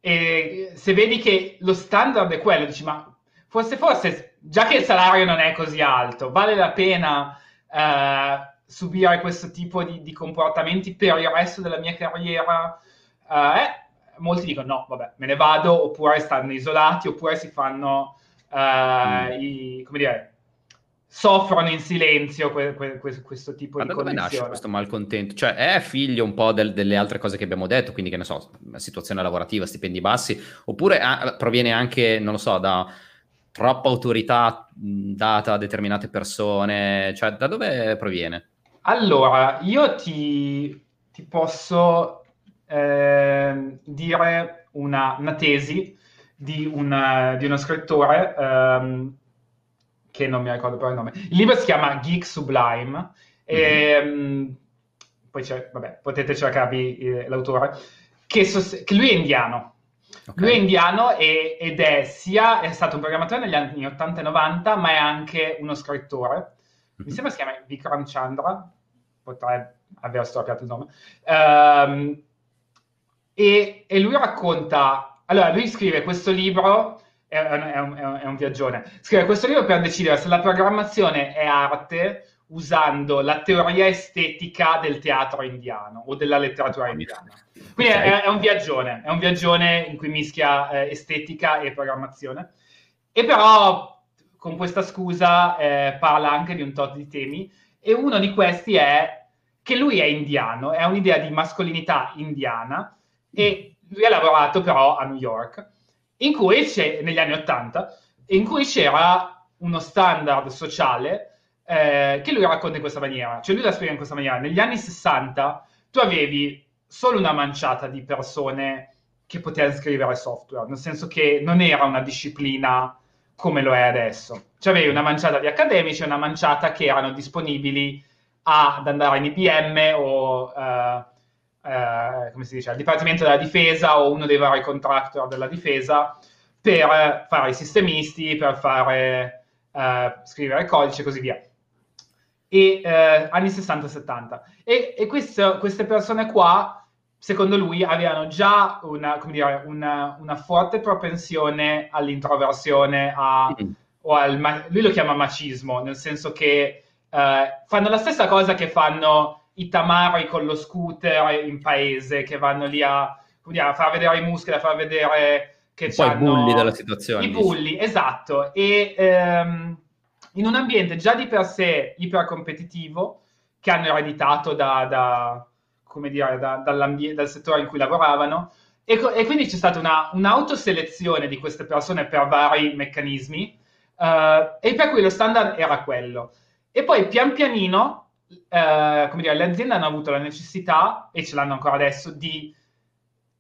e se vedi che lo standard è quello, dici ma forse, forse, già che il salario non è così alto, vale la pena uh, subire questo tipo di, di, comportamenti per il resto della mia carriera? Eh, molti dicono no, vabbè, me ne vado, oppure stanno isolati, oppure si fanno, uh, mm. i, come dire, soffrono in silenzio que- que- questo tipo Ma di condizione. Ma nasce questo malcontento? Cioè è figlio un po' del, delle altre cose che abbiamo detto, quindi che ne so, situazione lavorativa, stipendi bassi, oppure ah, proviene anche, non lo so, da troppa autorità data a determinate persone, cioè da dove proviene? Allora, io ti, ti posso eh, dire una, una, tesi di, una, di uno scrittore ehm, che non mi ricordo però il nome. Il libro si chiama Geek Sublime, mm-hmm. e, um, poi c'è, vabbè, potete cercarvi eh, l'autore, che, sost- che, lui è indiano. Okay. Lui è indiano e, ed è sia è stato un programmatore negli anni 80 e 90, ma è anche uno scrittore. Mm-hmm. Mi sembra si chiama Vikram Chandra, potrebbe aver storpiato il nome. Um, e, e lui racconta, allora lui scrive questo libro è, è, un, è, un, viaggione. Scrive questo libro per decidere se la programmazione è arte usando la teoria estetica del teatro indiano o della letteratura indiana. Quindi okay. è, è, un viaggione, è un viaggione in cui mischia eh, estetica e programmazione. E però con questa scusa eh, parla anche di un tot di temi e uno di questi è che lui è indiano, è un'idea di mascolinità indiana e lui ha lavorato però a New York in cui c'è, negli anni 80, in cui c'era uno standard sociale eh, che lui racconta in questa maniera, cioè lui la spiega in questa maniera. Negli anni 60 tu avevi solo una manciata di persone che potevano scrivere software, nel senso che non era una disciplina come lo è adesso. Cioè avevi una manciata di accademici e una manciata che erano disponibili ad andare in IBM o... Uh, eh, come si dice, al Dipartimento della Difesa o uno dei vari contractor della difesa per fare i sistemisti, per fare, eh, scrivere codice e così via. E eh, anni 60-70. E, e questo, queste persone qua, secondo lui, avevano già una, dire, una, una forte propensione all'introversione, a, mm. o al, lui lo chiama macismo, nel senso che eh, fanno la stessa cosa che fanno i tamari con lo scooter in paese che vanno lì a, a far vedere i muscoli, a far vedere che c'è. i bulli della situazione. I bulli, esatto. E ehm, in un ambiente già di per sé ipercompetitivo, che hanno ereditato da, da come dire, da, dal settore in cui lavoravano, e, e quindi c'è stata una, un'autoselezione di queste persone per vari meccanismi, uh, e per cui lo standard era quello. E poi pian pianino eh, come dire, le aziende hanno avuto la necessità, e ce l'hanno ancora adesso, di,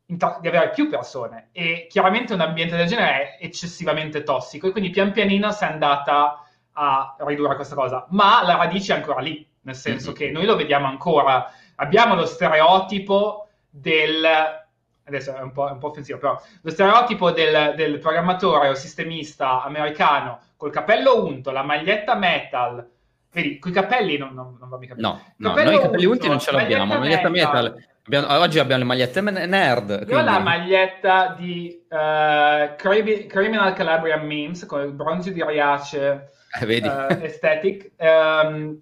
di, avere più persone. E chiaramente un ambiente del genere è eccessivamente tossico, e quindi pian pianino si è andata a ridurre questa cosa, ma la radice è ancora lì, nel senso mm-hmm. che noi lo vediamo ancora, abbiamo lo stereotipo del adesso è un po', un po offensivo, però lo stereotipo del, del, programmatore o sistemista americano col capello unto, la maglietta metal, vedi, con i capelli non, non, non va mica bene. No, no noi i capelli unti non ce l'abbiamo, la maglietta metal, metal abbiamo, oggi abbiamo le magliette nerd. Io quindi... ho la maglietta di uh, Criminal Calabrian Memes con il bronzo di Riace eh, vedi. Uh, Aesthetic. Um,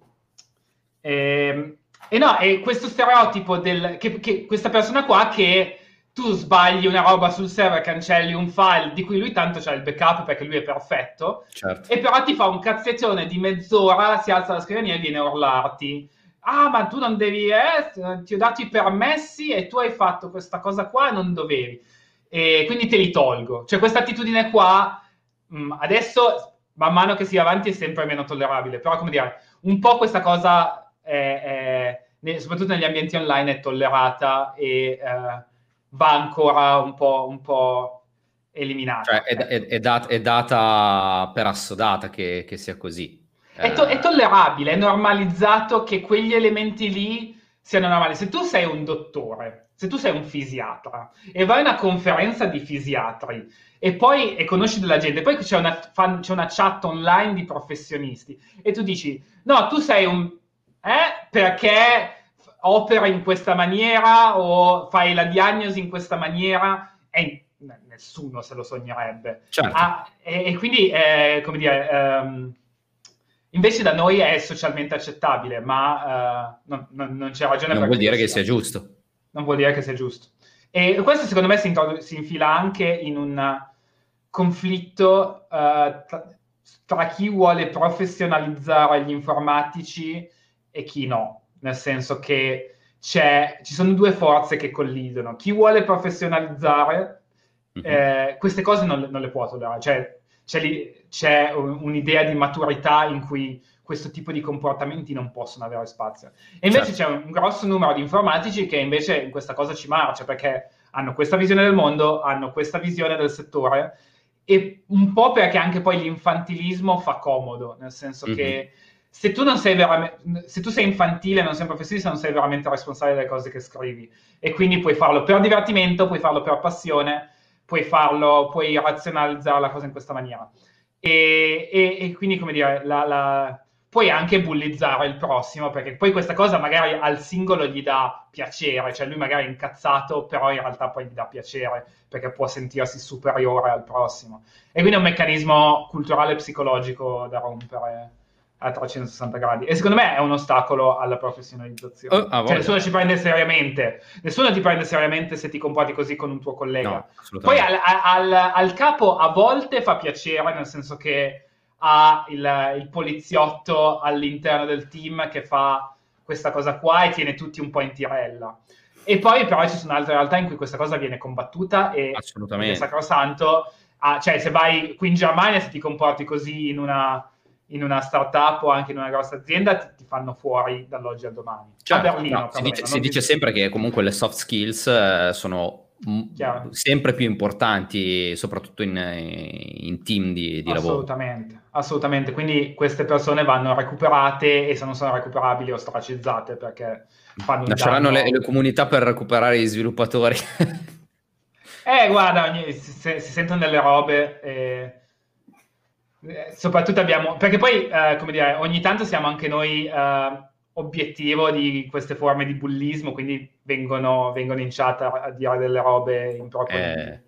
e, e, no, è questo stereotipo del, che, che questa persona qua che tu sbagli una roba sul server, cancelli un file di cui lui tanto c'ha il backup perché lui è perfetto, certo. e però ti fa un cazzettone di mezz'ora, si alza la scrivania e viene a urlarti. Ah, ma tu non devi, eh, ti ho dato i permessi e tu hai fatto questa cosa qua e non dovevi. E quindi te li tolgo. Cioè, questa attitudine qua, mm, adesso, man mano che si va avanti, è sempre meno tollerabile. Però, come dire, un po' questa cosa, è, è, soprattutto negli ambienti online, è tollerata e... Eh, va ancora un po', un po eliminata. Cioè, è, è, è, dat- è, data per assodata che, che sia così. È, to- è, tollerabile, è normalizzato che quegli elementi lì siano normali. Se tu sei un dottore, se tu sei un fisiatra e vai a una conferenza di fisiatri e poi e conosci della gente, poi c'è una, fan, c'è una chat online di professionisti e tu dici, no, tu sei un... Eh, perché opera in questa maniera o fai la diagnosi in questa maniera e nessuno se lo sognerebbe. Certo. Ah, e, e, quindi, eh, come dire, um, invece da noi è socialmente accettabile, ma uh, non, non, non, c'è ragione non vuol dire che sia giusto. Non vuol dire che sia giusto. E questo secondo me si, introdu- si infila anche in un conflitto uh, tra, tra chi vuole professionalizzare gli informatici e chi no nel senso che ci sono due forze che collidono. Chi vuole professionalizzare mm-hmm. eh, queste cose non, non, le può tollerare, cioè c'è, c'è un'idea di maturità in cui questo tipo di comportamenti non possono avere spazio. E invece certo. c'è un, grosso numero di informatici che invece in questa cosa ci marcia perché hanno questa visione del mondo, hanno questa visione del settore e un po' perché anche poi l'infantilismo fa comodo, nel senso mm-hmm. che se tu se tu sei infantile, non sei un professionista, non sei veramente responsabile delle cose che scrivi. E quindi puoi farlo per divertimento, puoi farlo per passione, puoi farlo, puoi razionalizzare la cosa in questa maniera. E, e, e quindi, come dire, la, la, puoi anche bullizzare il prossimo, perché poi questa cosa magari al singolo gli dà piacere, cioè lui magari è incazzato, però in realtà poi gli dà piacere, perché può sentirsi superiore al prossimo. E quindi è un meccanismo culturale e psicologico da rompere a 360 gradi. E secondo me è un ostacolo alla professionalizzazione. Oh, ah, cioè, nessuno ci prende seriamente. Nessuno ti prende seriamente se ti comporti così con un tuo collega. No, Poi al, al, al, capo a volte fa piacere, nel senso che ha il, il, poliziotto all'interno del team che fa questa cosa qua e tiene tutti un po' in tirella. E poi però ci sono altre realtà in cui questa cosa viene combattuta e Assolutamente. è sacrosanto. Ah, cioè, se vai qui in Germania, se ti comporti così in una in una startup o anche in una grossa azienda ti, ti fanno fuori dall'oggi al domani. Certo, Berlino, no, si, dice, si dice, sempre che comunque le soft skills eh, sono m- sempre più importanti, soprattutto in, in team di, di assolutamente, lavoro. Assolutamente, quindi queste persone vanno recuperate e se non sono recuperabili ostracizzate perché fanno Lasceranno danno... le, le comunità per recuperare gli sviluppatori. eh, guarda, ogni, si, si, sentono delle robe... Eh, soprattutto abbiamo, perché poi, eh, come dire, ogni tanto siamo anche noi eh, obiettivo di queste forme di bullismo, quindi vengono, vengono in chat a, dire delle robe improprie.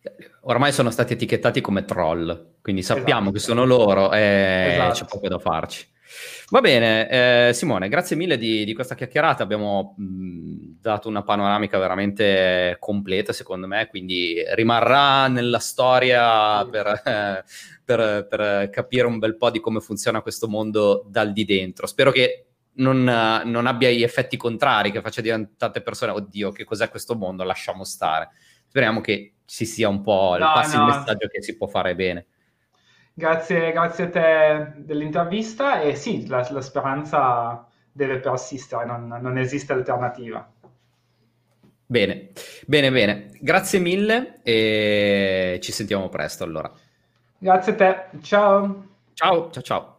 Eh, ormai sono stati etichettati come troll, quindi sappiamo esatto. che sono loro e esatto. c'è poco da farci. Va bene, eh, Simone, grazie mille di, di, questa chiacchierata. Abbiamo mh, dato una panoramica veramente completa, secondo me, quindi rimarrà nella storia sì. per, eh, <laughs> per, per, capire un bel po' di come funziona questo mondo dal di dentro. Spero che non, non abbia gli effetti contrari, che faccia dire a tante persone, oddio, che cos'è questo mondo, lasciamo stare. Speriamo che ci sia un po', no, passi no. il messaggio che si può fare bene. Grazie, grazie a te dell'intervista e sì, la, la speranza deve persistere, non, non, esiste alternativa. Bene, bene, bene. Grazie mille e ci sentiamo presto allora. Grazie a te, ciao. Ciao, ciao, ciao.